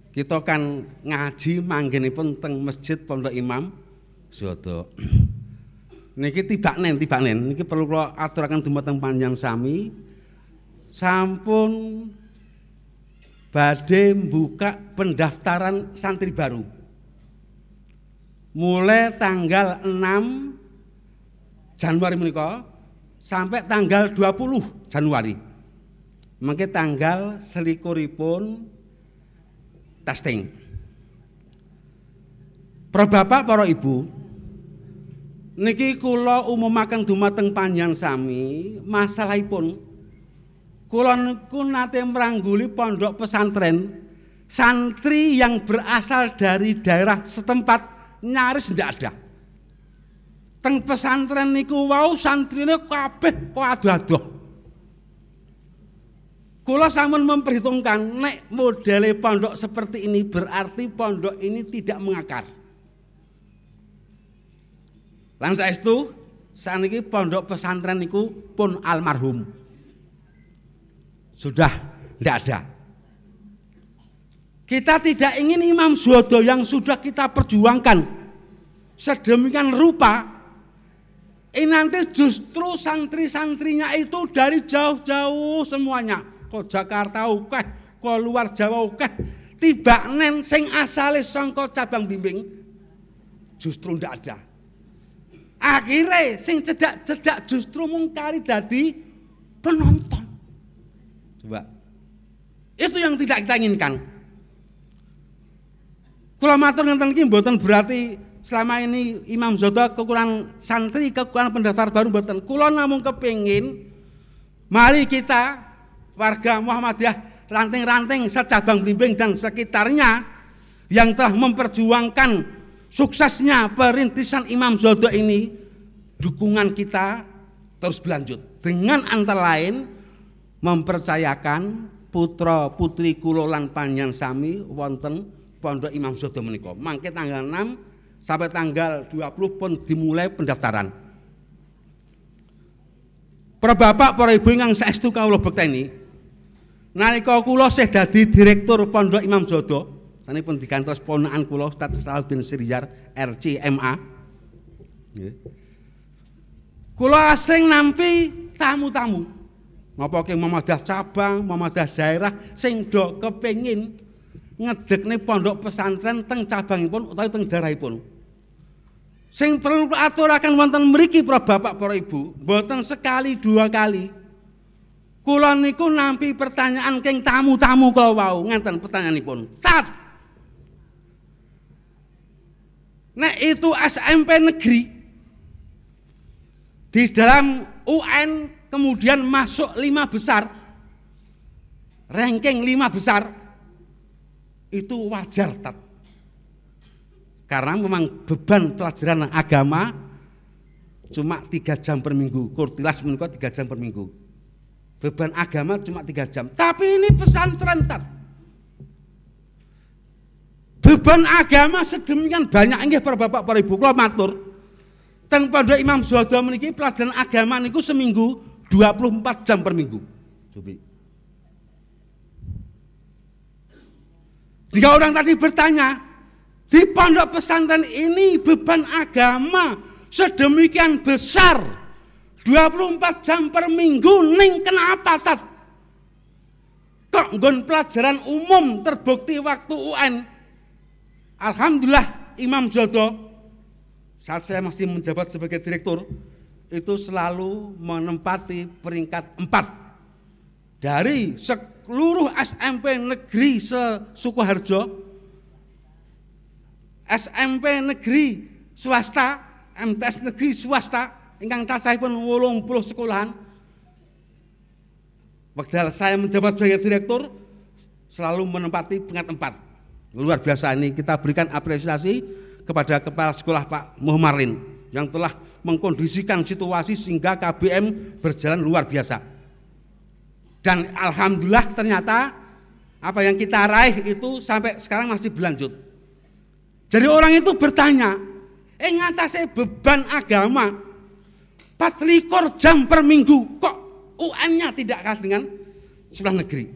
S3: Kita kan ngaji manggenipun teng Masjid Pondok Imam Zodo. (clears throat) Niki tibaknen, tibaknen. Niki perlu kula aturaken dumateng panjang sami. Sampun badhe buka pendaftaran santri baru. Mulai tanggal 6 Januari menika sampai tanggal 20 Januari. Mangke tanggal selikuripun testing. Para bapak, para ibu, niki kula umumaken dumateng panjang sami masalahipun kula niku nate merangguli pondok pesantren santri yang berasal dari daerah setempat nyaris ndak ada. Teng pesantren niku wau santrine kabeh kok adoh-adoh. Kula sampun memperhitungkan nek modele pondok seperti ini berarti pondok ini tidak mengakar. Lan saestu saniki pondok pesantren niku pun almarhum. Sudah tidak ada. Kita tidak ingin Imam Zuhodo yang sudah kita perjuangkan sedemikian rupa ini nanti justru santri-santrinya itu dari jauh-jauh semuanya. Kok Jakarta oke, kok luar Jawa oke. Tiba nen sing asale sangka cabang bimbing justru ndak ada. Akhirnya sing cedak-cedak justru mungkari dadi penonton. Coba. Itu yang tidak kita inginkan. Kula matur ngenten iki mboten berarti selama ini Imam Zodo kekurangan santri, kekurangan pendaftar baru mboten. Kula namung kepingin mari kita warga Muhammadiyah ranting-ranting secabang blimbing dan sekitarnya yang telah memperjuangkan suksesnya perintisan Imam Zodo ini dukungan kita terus berlanjut dengan antara lain mempercayakan putra putri kulolan panjang sami wonten pondok Imam Zodo menika mangke tanggal 6 sampai tanggal 20 pun dimulai pendaftaran Para bapak, para ibu yang saestu kawula bekteni Nalika kula sih dadi direktur Pondok Imam Zodo, sanipun digantos ponakan kula Ustaz Salahuddin Siryar RCMA. Kula asring nampi tamu-tamu. Napa ki Muhammadiyah cabang, Muhammadiyah daerah sing do kepengin ngedekne pondok pesantren teng cabangipun utawi teng daerahipun. Sing perlu aturaken wonten mriki para bapak para ibu, mboten sekali dua kali, Kula niku nampi pertanyaan keng tamu-tamu kula wau ngenten pertanyaanipun. Tat. Nek itu SMP negeri di dalam UN kemudian masuk lima besar ranking lima besar itu wajar tat karena memang beban pelajaran agama cuma tiga jam per minggu kurtilas menikah tiga jam per minggu Beban agama cuma tiga jam. Tapi ini pesantren tar. Beban agama sedemikian banyak ini para bapak para ibu kalau matur. Teng pada Imam Zuhada memiliki pelajaran agama niku seminggu 24 jam per minggu. Coba. Jika orang tadi bertanya, di pondok pesantren ini beban agama sedemikian besar 24 jam per minggu ning kenapa tat? Kok nggon pelajaran umum terbukti waktu UN. Alhamdulillah Imam Zodo saat saya masih menjabat sebagai direktur itu selalu menempati peringkat 4 dari seluruh SMP negeri se Sukoharjo SMP negeri swasta, MTS negeri swasta ingkang cacahipun 80 sekolahan. Wekdal saya menjabat sebagai direktur selalu menempati peringkat empat. Luar biasa ini kita berikan apresiasi kepada kepala sekolah Pak Muhammarin yang telah mengkondisikan situasi sehingga KBM berjalan luar biasa. Dan alhamdulillah ternyata apa yang kita raih itu sampai sekarang masih berlanjut. Jadi orang itu bertanya, eh ngatasi beban agama 4 jam per minggu kok UN-nya tidak kalah dengan sebelah negeri.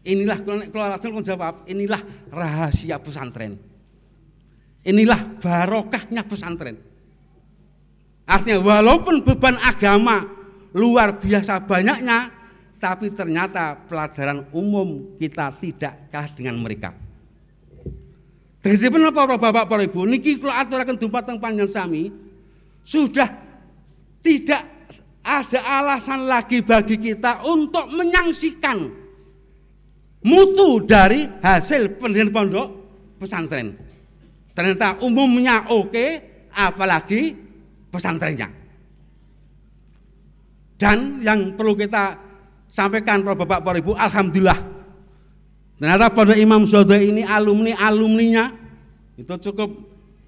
S3: Inilah kalau Rasul menjawab, inilah rahasia pesantren. Inilah barokahnya pesantren. Artinya walaupun beban agama luar biasa banyaknya, tapi ternyata pelajaran umum kita tidak kalah dengan mereka. Tegesipun apa Bapak Para Ibu niki kula aturaken dumateng panjenengan sami sudah tidak ada alasan lagi bagi kita untuk menyangsikan mutu dari hasil pendidikan pondok pesantren. Ternyata umumnya oke, apalagi pesantrennya. Dan yang perlu kita sampaikan para bapak para ibu, alhamdulillah. Ternyata pada Imam Sodo ini alumni alumninya itu cukup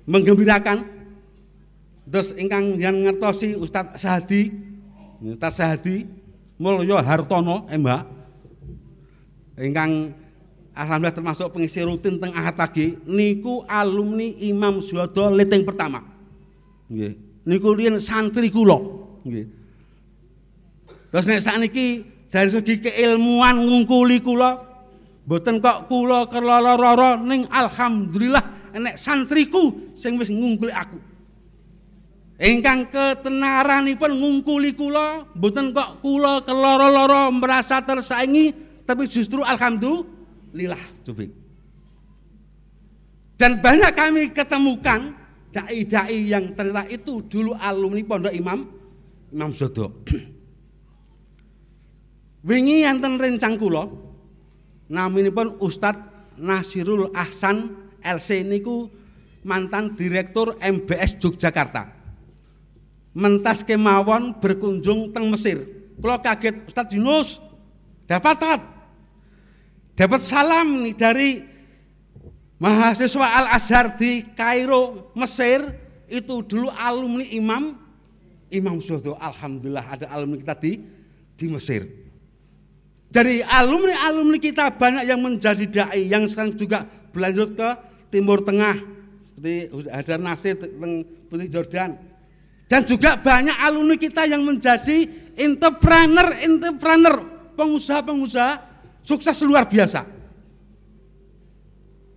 S3: menggembirakan. Terus ingkang yang ngertosi Ustadz Sahadi, Ustadz Sahadi, Mulyo Hartono, eh mbak, ingkang alhamdulillah termasuk pengisi rutin teng pagi, niku alumni Imam Sodo leteng pertama. Niku riyen santri. Nggih. Terus nek sakniki dari segi keilmuan ngungkuli kula mboten kok kula keloro-loro ning alhamdulillah enek santriku sing wis ngungkuli aku. Ingkang ketenaranipun ngungkuli kula mboten kok kula keloro-loro merasa tersaingi tapi justru alhamdulillah Jubik. Dan banyak kami ketemukan dai-dai yang ternyata itu dulu alumni Pondok Imam Imam Zodo. (clears throat) Wingi enten rencang kula naminipun Ustadz Nasirul Ahsan LC niku mantan direktur MBS Yogyakarta. Mentas kemawon berkunjung teng Mesir. Kula kaget Ustadz Yunus dapat dapat salam nih dari mahasiswa Al Azhar di Kairo Mesir itu dulu alumni Imam Imam Zodo. Alhamdulillah ada alumni kita di di Mesir. Jadi alumni-alumni kita banyak yang menjadi dai yang sekarang juga berlanjut ke Timur Tengah seperti Hadar Nasir Putri Jordan. Dan juga banyak alumni kita yang menjadi entrepreneur-entrepreneur, pengusaha-pengusaha sukses luar biasa.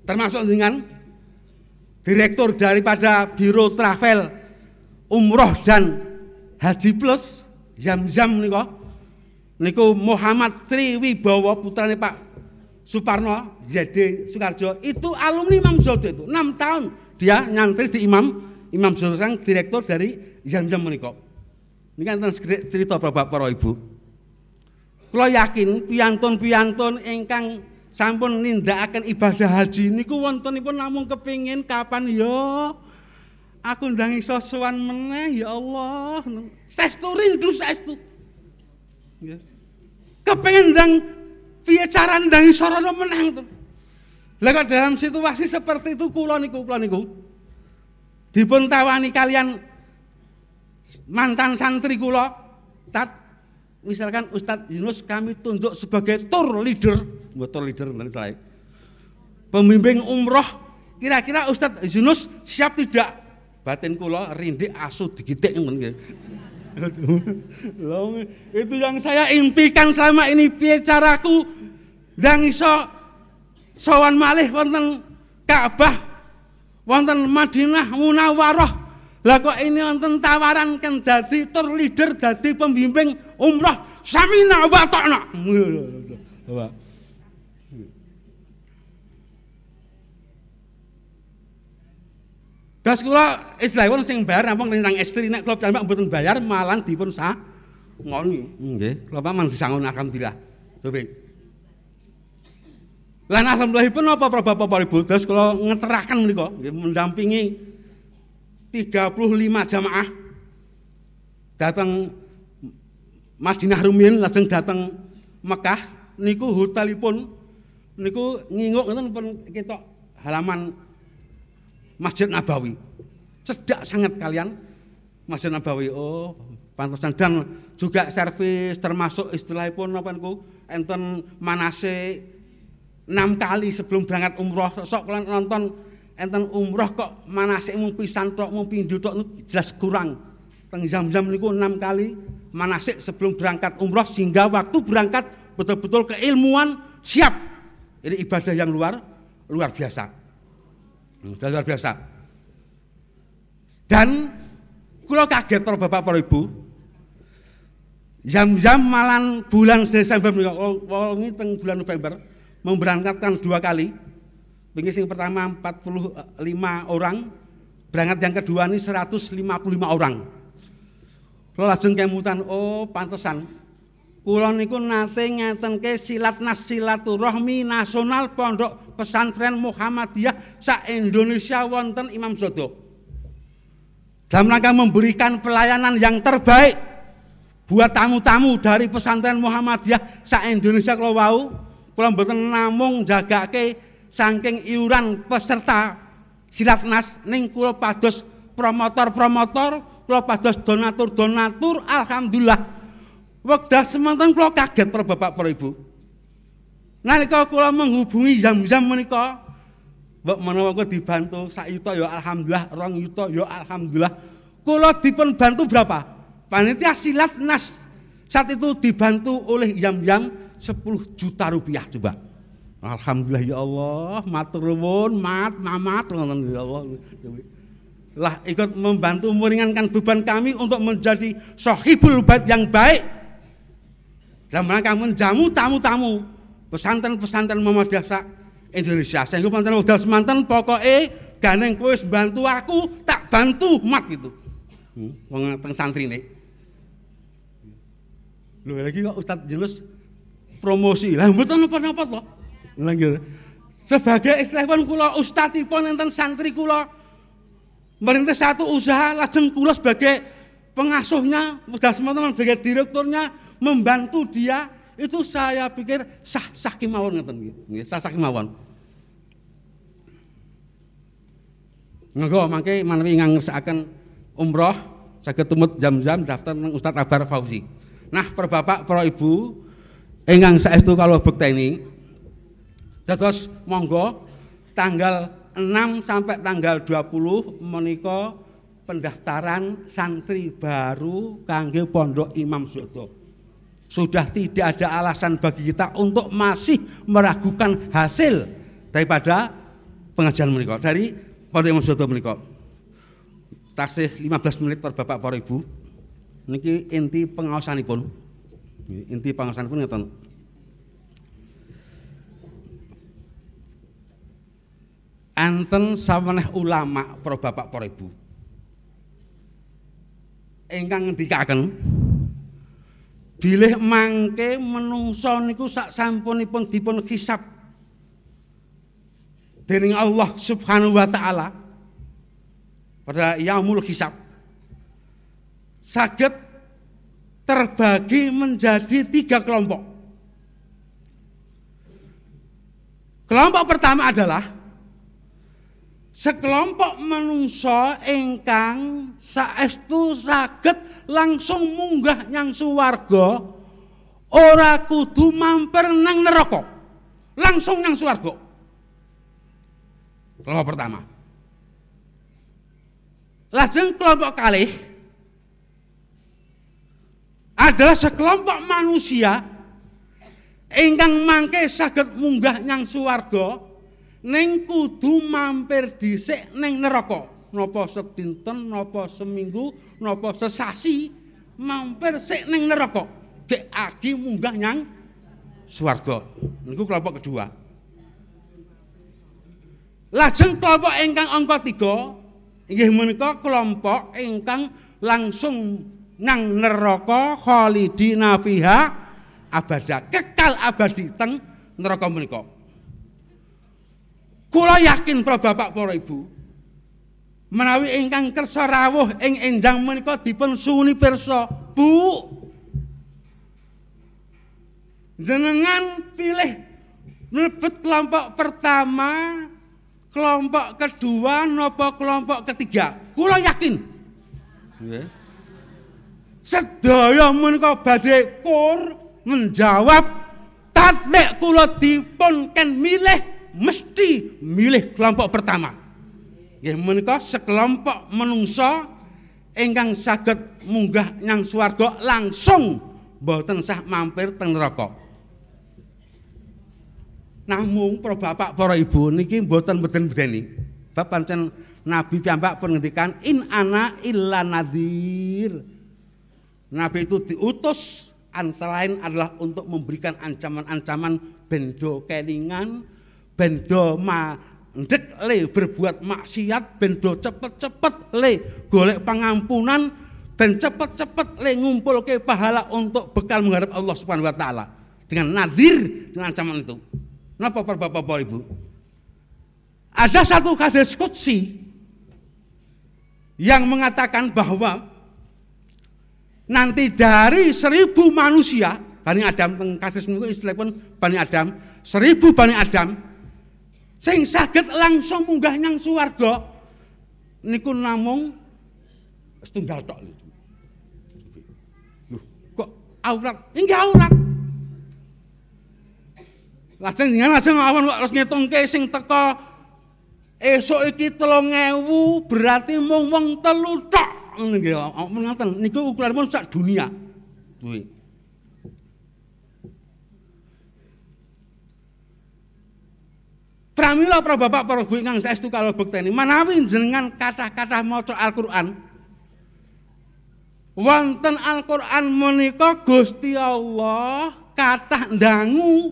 S3: Termasuk dengan direktur daripada Biro Travel Umroh dan Haji Plus Jam-jam nih kok niku Muhammad Triwibowo putrane Pak Suparno jadi Soekarjo itu alumni Imam Zodo itu. 6 tahun dia nyantri di Imam Imam Zodo sang direktur dari jam-jam menika ini kan cerita Bapak para Ibu. Kalau yakin piantun-piantun ingkang sampun nindakaken ibadah haji niku wontenipun namung kepingin kapan? Yo aku ndang iso sowan meneh ya Allah. Sestu rindu sestu Ya. Kepengen ndang piye cara ndangi sarana menang tuh. Lah dalam situasi seperti itu kula niku kula niku dipun tawani kalian mantan santri kula tat misalkan Ustadz Yunus kami tunjuk sebagai tour leader, buat tour leader nanti saya. Pembimbing umroh, kira-kira Ustadz Yunus siap tidak? Batin kula rindik asu digitik ngoten Loh, itu yang saya impikan selama ini. Piye caraku? Dan iso sawan malih wonten Ka'bah wonten Madinah Munawwarah lah kok ini wonten tawaran kan dadi tour leader dadi pembimbing umrah samina wa ta'na Das kula istilahipun sing bayar nampung nang istri nek kula piyambak mboten bayar malah dipun sah ngoni. Nggih, kula paman disangun alhamdulillah. Coba. Lan alhamdulillahipun apa para Bapak Para Ibu terus kula ngeteraken menika nggih mendampingi 35 jamaah datang Madinah rumiyin lajeng datang Mekah niku hotelipun niku nginguk ngoten pun ketok halaman Masjid Nabawi. Cedak sangat kalian. Masjid Nabawi. Oh, pantesan dan juga servis termasuk istilahipun apa niku enten manase enam kali sebelum berangkat umroh. Sok kalian nonton enten umroh kok manase mung pisan tok mung pindho tok jelas kurang. Teng jam-jam niku enam kali manasik sebelum berangkat umroh sehingga waktu berangkat betul-betul keilmuan siap. Ini ibadah yang luar luar biasa Hmm, luar biasa dan kula kaget para bapak para ibu jam-jam malan bulan Desember ini bulan November memberangkatkan dua kali Wingi sing pertama 45 orang, berangkat yang kedua ini 155 orang. Kalau langsung kemutan, oh pantesan. Kula niku nate ngatenke silat nas silaturahmi nasional Pondok Pesantren Muhammadiyah sa Indonesia wonten Imam Zodo. Dalam rangka memberikan pelayanan yang terbaik buat tamu-tamu dari pesantren Muhammadiyah sa Indonesia kalau wau, kula mboten namung jagake saking iuran peserta silatnas ning kula pados promotor-promotor, kula pados donatur-donatur, alhamdulillah. Wekdal semanten kula kaget para Bapak para Ibu. Nalika kula menghubungi jam-jam menika, mbok menawa kula dibantu sak yuta ya alhamdulillah, rong yuta ya alhamdulillah. Kula dipun bantu berapa? Panitia silatnas saat itu dibantu oleh jam-jam 10 juta rupiah coba. Alhamdulillah ya Allah, matur nuwun, mat, mamat ngoten ya Allah. Lah ikut membantu meringankan beban kami untuk menjadi sahibul bait yang baik. Dalam rangka menjamu tamu-tamu pesantren-pesantren Muhammadiyah Indonesia. Sehingga pesantren modal semanten pokoknya ganeng kowe bantu aku, tak bantu mat gitu. Hmm, wong teng santri nih. Lho lagi kok Ustaz Julus promosi. Lah mboten napa-napa to. Langgir. Sebagai istilahipun kula ustadipun enten santri kula merintis satu usaha lajeng kula sebagai pengasuhnya, mudah teman-teman sebagai direkturnya membantu dia itu saya pikir sah sah kemauan ngeten nggih. Sah sah kemauan. Monggo mangke manawi ingkang ngersakaken umroh saged tumut jam-jam daftar nang Ustaz Abar Fauzi. Nah, para bapak, para ibu ingkang saestu kalau bekteni Dados monggo tanggal 6 sampai tanggal 20 menika pendaftaran santri baru kangge Pondok Imam Sodo. Sudah tidak ada alasan bagi kita untuk masih meragukan hasil daripada pengajian menika dari Pondok Imam Sodo menika. Taksih 15 menit per Bapak para Ibu. Niki inti pengawasanipun. Inti pengawasanipun ngeten. Anten saweneh ulama para bapak para ibu. Ingkang ngendikaken bilih mangke menungso niku sak sampunipun dipun hisab. Dening Allah Subhanahu wa taala. Pada yaumul hisab. Saged terbagi menjadi tiga kelompok. Kelompok pertama adalah sekelompok manungsa ingkang saestu saged langsung munggah nyang suwarga ora kudu mampir nang neraka. Langsung nang suwarga. Kelompok pertama. Lajeng kelompok kalih adalah sekelompok manusia ingkang mangke saged munggah nyang suwarga ning kudu mampir dhisik ning neraka. Napa sedinten napa seminggu napa sesasi mampir sik ning neraka. Dek agi munggah nyang swarga. Niku kelompok kedua. Lajeng kelompok ingkang angka tiga inggih menika kelompok ingkang langsung nang neraka khalidina fiha abada kekal abadi teng neraka menika Kula yakin para bapak para ibu menawi ingkang kersa rawuh ing enjang menika dipun suwuni pirsa. Bu. Jenengan pilih mlebet kelompok pertama, kelompok kedua napa kelompok ketiga. Kula yakin. Nggih. Sedaya menika badhe kur menjawab tatlek kula dipun ken milih mesti milih kelompok pertama. Ya menika sekelompok menungso ingkang saged munggah nyang swarga langsung mboten sah mampir teng neraka. Namung para bapak para ibu niki mboten beden-bedeni. Bab pancen Nabi piyambak pun ngendikan in ana illa nadhir. Nabi itu diutus antara lain adalah untuk memberikan ancaman-ancaman bendo kelingan, bendo mandek le berbuat maksiat bendo cepet-cepet le golek pangampunan ben cepet-cepet le ngumpul ke pahala untuk bekal mengharap Allah Subhanahu wa taala dengan nadir dengan ancaman itu. Napa bapak ibu? Ada satu hadis qudsi yang mengatakan bahwa nanti dari seribu manusia Bani Adam, hadis niku istilah pun Bani Adam, seribu Bani Adam sing saged langsung munggah nyang swarga niku namung setunggal tok. Loh, kok aurat? Inggih aurat. Lajeng dengan lajeng awan kok harus ngitungke sing teko esuk iki 3000 berarti mung wong telu tok. Ngoten niku ukuranipun sak dunia. Kuwi. Pramila para bapak para ibu ingkang saestu kalau bekteni. Manawi jenengan kata-kata maca Al-Qur'an. Wonten Al-Qur'an menika Gusti Allah kathah ndangu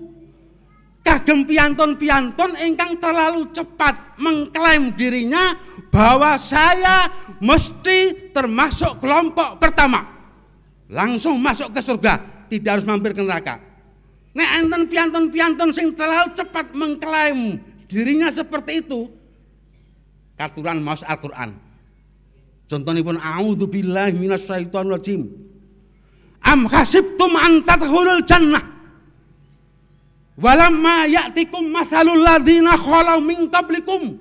S3: kagem piantun-piantun ingkang terlalu cepat mengklaim dirinya bahwa saya mesti termasuk kelompok pertama. Langsung masuk ke surga tidak harus mampir ke neraka. Nek enten piantun-piantun sing terlalu cepat mengklaim dirinya seperti itu. Katuran maus Al-Qur'an. Contohipun a'udzu billahi minasyaitonir rajim. Am hasibtum an tadkhulul jannah? Walamma ya'tikum masalul ladzina khalau min qablikum.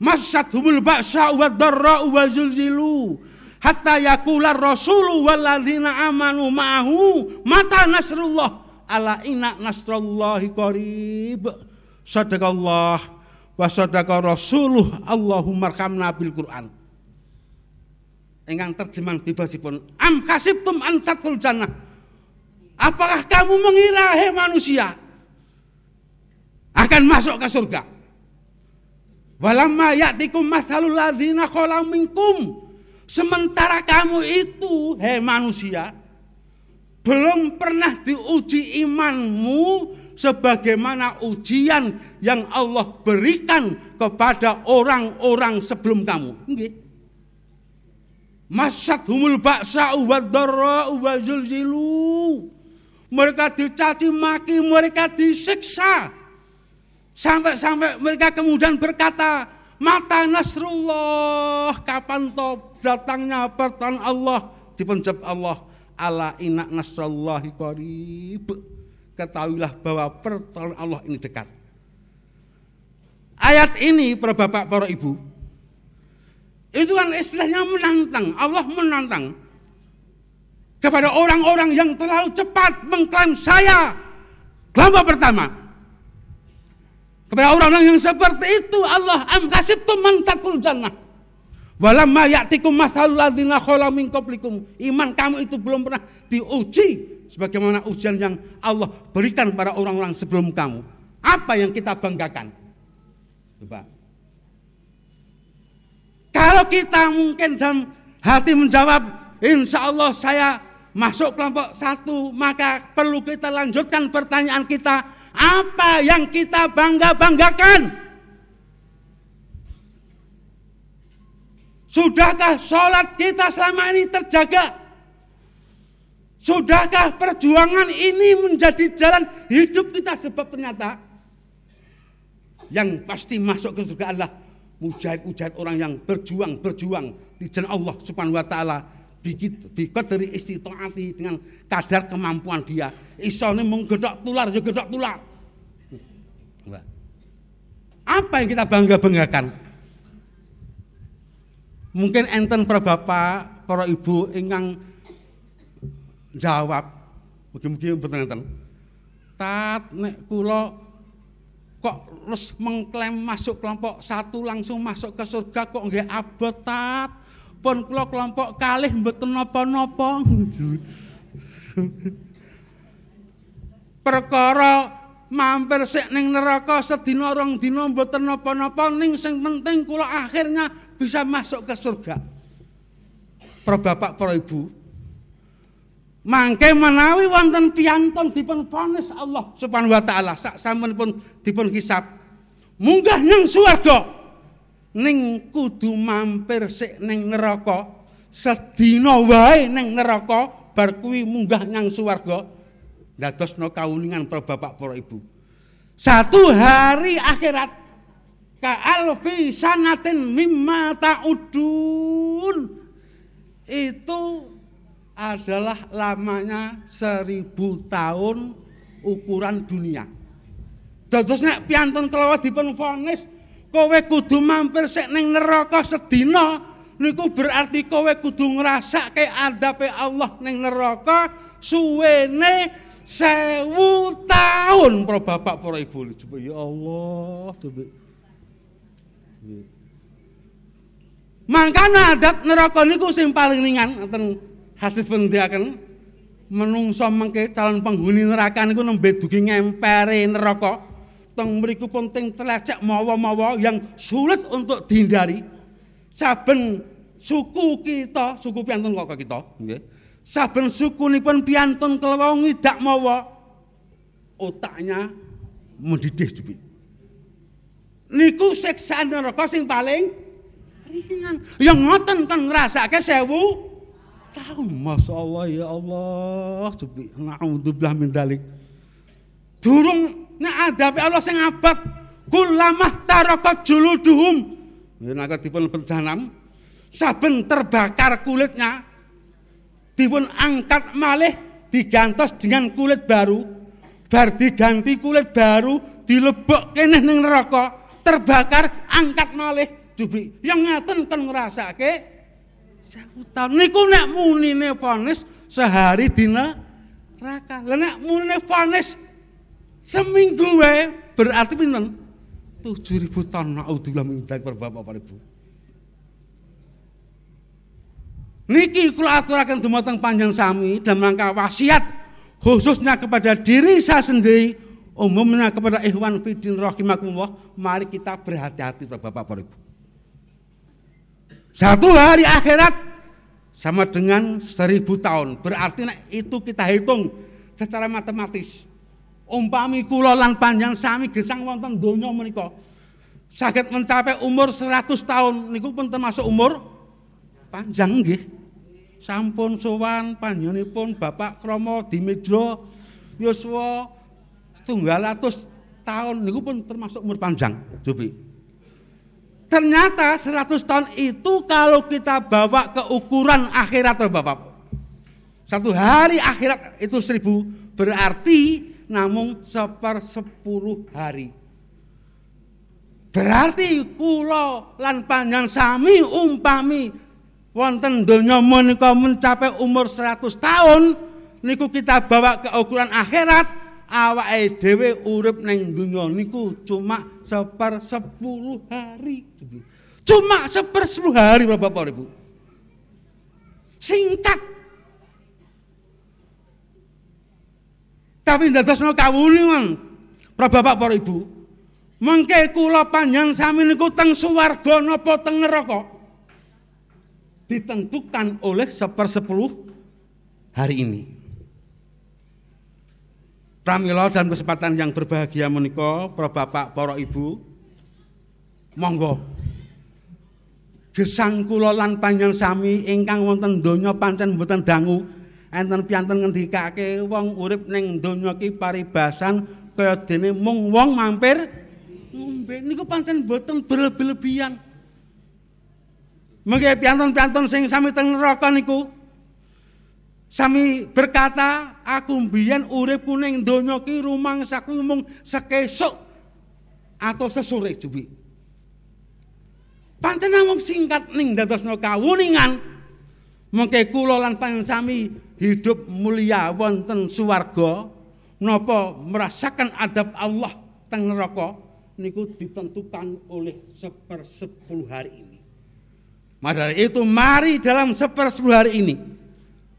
S3: Massatuhumul ba'sa wad dharra'u wa zulzilu. Hatta yaqula rasulu wal ladzina amanu ma'ahu. Mata nasrullah. Ala inna nasrullahi qarib Sadaqallah wa sadaqa rasuluh Allahumma arhamna bil Quran. Engkang terjemahan bebasipun am kasibtum an tadkhul jannah. Apakah kamu mengira hei manusia akan masuk ke surga? Walamma ya'tikum mathalul ladzina khala minkum. Sementara kamu itu hei manusia belum pernah diuji imanmu sebagaimana ujian yang Allah berikan kepada orang-orang sebelum kamu. Nggih. Masyadhumul ba'sa wa dharra wa zulzilu. Mereka dicaci maki, mereka disiksa. Sampai-sampai mereka kemudian berkata, Mata Nasrullah, kapan toh datangnya pertolongan Allah? Dipenjab Allah, ala inak nasrullahi qarib ketahuilah bahwa pertolongan Allah ini dekat. Ayat ini para bapak, para ibu, itu kan istilahnya menantang, Allah menantang kepada orang-orang yang terlalu cepat mengklaim saya kelompok pertama. Kepada orang-orang yang seperti itu Allah am kasibtum man jannah. Walamma ya'tikum mathalul ladzina khala min. Iman kamu itu belum pernah diuji sebagaimana ujian yang Allah berikan pada orang-orang sebelum kamu. Apa yang kita banggakan? Coba. Kalau kita mungkin dalam hati menjawab, insya Allah saya masuk kelompok satu, maka perlu kita lanjutkan pertanyaan kita, apa yang kita bangga-banggakan? Sudahkah sholat kita selama ini terjaga? Sudahkah perjuangan ini menjadi jalan hidup kita sebab ternyata yang pasti masuk ke surga adalah mujahid-mujahid orang yang berjuang-berjuang di jalan Allah Subhanahu wa taala bikit dari istitaati dengan kadar kemampuan dia. Isone mung gedok tular ya gedok tular. Apa yang kita bangga-banggakan? Mungkin enten para bapak, para ibu ingkang jawab. Mugi-mugi mboten. Tat nek kula kok terus mengklaim masuk kelompok satu langsung masuk ke surga kok nggak abot tat pun kula kelompok kalih mboten napa-napa perkara mampir sik ning neraka sedina rong dina mboten napa-napa ning sing penting kula akhirnya bisa masuk ke surga para bapak para ibu mangke menawi wonten piantun dipun vonis Allah Subhanahu wa taala. Sak sampunipun dipun hisab munggah nyang swarga. Ning kudu mampir sik ning neraka. Sedina wae ning neraka bar kuwi munggah nyang swarga. Ndadosno kauningan para bapak para ibu. Satu hari akhirat. Ka alfi sanatin mimma ta'udun. Itu adalah lamanya seribu tahun ukuran dunia. Dados nek piantun kelawat dipun vonis kowe kudu mampir sik ning neraka sedina niku berarti kowe kudu ngrasake adabe Allah ning neraka suwene sewu tahun. Para bapak para ibu ya Allah Mangkana adat neraka niku sing paling ringan hadis pendiaken menungso mengke calon penghuni neraka niku nembe dugi ngempere neraka teng mriku penting telecek mawa-mawa yang sulit untuk dihindari. Saben suku kita, suku piantun kok kita, nggih. Saben sukunipun piantun kelawau ngidak mawa otaknya mendidih jupi. Niku siksaan neraka sing paling ringan. Yang ngoten ten ngrasake sewu tahun. Masya Allah ya Allah. Na'udzubillah min dalik. Durung Nek adabe Allah sing abad kulamah tarakat juluduhum. Nek dipun berjanam saben terbakar kulitnya dipun angkat malih digantos dengan kulit baru bar diganti kulit baru dilebok kene ning neraka terbakar angkat malih jubi yang ngaten kan ngrasake sewutan niku nek munine vonis sehari dina neraka lha nek munine vonis Seminggu wae berarti pinten? 7000 ton naudzubillah min dzalik Bapak Ibu. Niki kula aturaken dumateng panjang sami dalam rangka wasiat khususnya kepada diri saya sendiri umumnya kepada ikhwan fidin rahimakumullah mari kita berhati-hati Bapak Ibu. Satu hari akhirat sama dengan seribu tahun. Berarti itu kita hitung secara matematis. Umpami kula lan panjang sami gesang wonten donya menika. Saged mencapai umur 100 tahun. Niku pun termasuk umur panjang nggih. Sampun sowan panjenenganipun Bapak Kromo Dimedra yuswa setunggal atus tahun. Niku pun termasuk umur panjang Jubi ternyata 100 tahun itu kalau kita bawa ke ukuran akhirat Bapak satu hari akhirat itu seribu berarti namung seper sepuluh hari. Berarti kula lan panjang sami umpami wonten donya menika mencapai umur 100 tahun niku kita bawa ke ukuran akhirat awake dhewe urip ning donya niku cuma seper sepuluh hari. Cuma seper sepuluh hari Bapak Ibu. Singkat Tapi ndadosno kawulingan para bapak para ibu. Mengke kula panjang sami niku teng swarga napa teng neraka? Ditentukan oleh sepersepuluh hari ini. Pramila dan kesempatan yang berbahagia menika para bapak para ibu. Monggo gesang kula lan panjang sami ingkang wonten donya pancen mboten dangu enten piantun ngendikake wong urip ning donya ki paribasan kaya dene mung wong mampir nembe niku pancen boten berlebihan. Mengke piantun-piantun sing sami teng neraka niku sami berkata, aku mbiyen urip kuning donya ki rumangsaku mung sekesuk atau sesore jubi. Pancen namung singkat ning dadosna kawuningan. Mengke kula lan sami hidup mulia wonten swarga napa merasakan adab Allah teng neraka niku ditentukan oleh sepersepuluh hari ini. Maka itu mari dalam sepersepuluh hari ini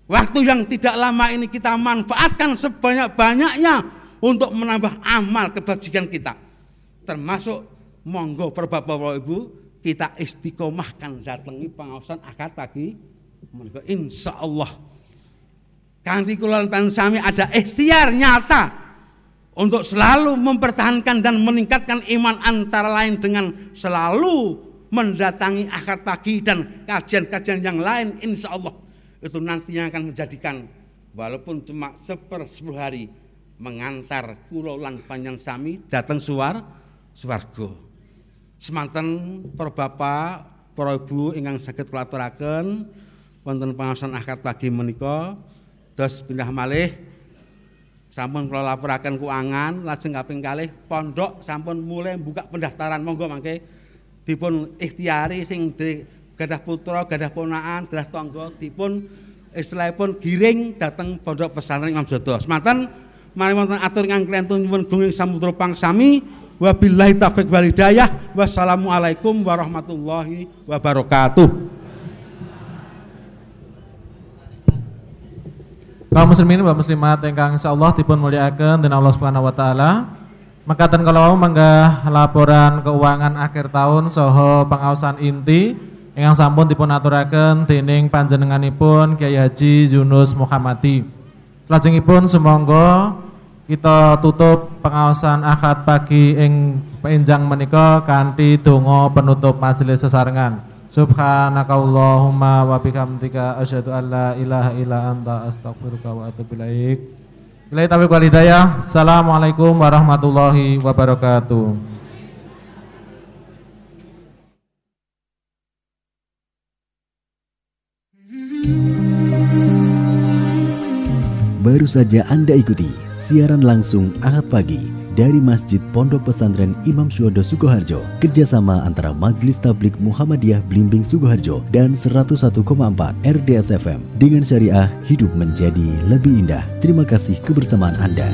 S3: waktu yang tidak lama ini kita manfaatkan sebanyak-banyaknya untuk menambah amal kebajikan kita. Termasuk monggo Bapak Ibu kita istiqomahkan. Datangi pengawasan akad pagi. Insya Allah Kanti sami ada ikhtiar nyata untuk selalu mempertahankan dan meningkatkan iman antara lain dengan selalu mendatangi akad pagi dan kajian-kajian yang lain insya Allah itu nantinya akan menjadikan walaupun cuma seper sepuluh hari mengantar kulolan panjang sami datang suar suargo semanten para bapak para ibu ingkang sakit kulaturaken wonten pengawasan akad pagi menika Terus pindah malih. Sampun kula laporaken keuangan lajeng kaping kalih pondok sampun mulai buka pendaftaran monggo mangke. Dipun ikhtiari sing di gadah putra, gadah ponakan, gadah tangga dipun istilahipun giring dateng pondok pesantren Imam Sodo. Semanten mari wonten atur ingkang klentun nyuwun gunging samudra pangsami wabillahi taufik wal hidayah wassalamualaikum warahmatullahi wabarakatuh.
S4: Kaum muslimin wa muslimat ingkang insyaallah dipun mulyakaken dening Allah Subhanahu wa taala. Makaten kalau mangga laporan keuangan akhir tahun soho pengawasan inti ingkang sampun dipun aturaken dening panjenenganipun Kiai Haji Yunus Muhammadi. Salajengipun sumangga kita tutup pengawasan akad pagi ing penjang menika kanthi donga penutup majelis sesarengan. Subhanakallahumma wa bihamdika asyhadu an la ilaha illa anta astaghfiruka wa atubu ilaik. Bila taufiq wal. Assalamualaikum warahmatullahi wabarakatuh.
S1: Baru saja Anda ikuti siaran langsung Ahad pagi dari Masjid Pondok Pesantren Imam Syuhada Sukoharjo kerjasama antara Majelis Tablik Muhammadiyah Blimbing Sukoharjo dan 101,4 RDS FM dengan syariah hidup menjadi lebih indah. Terima kasih kebersamaan Anda.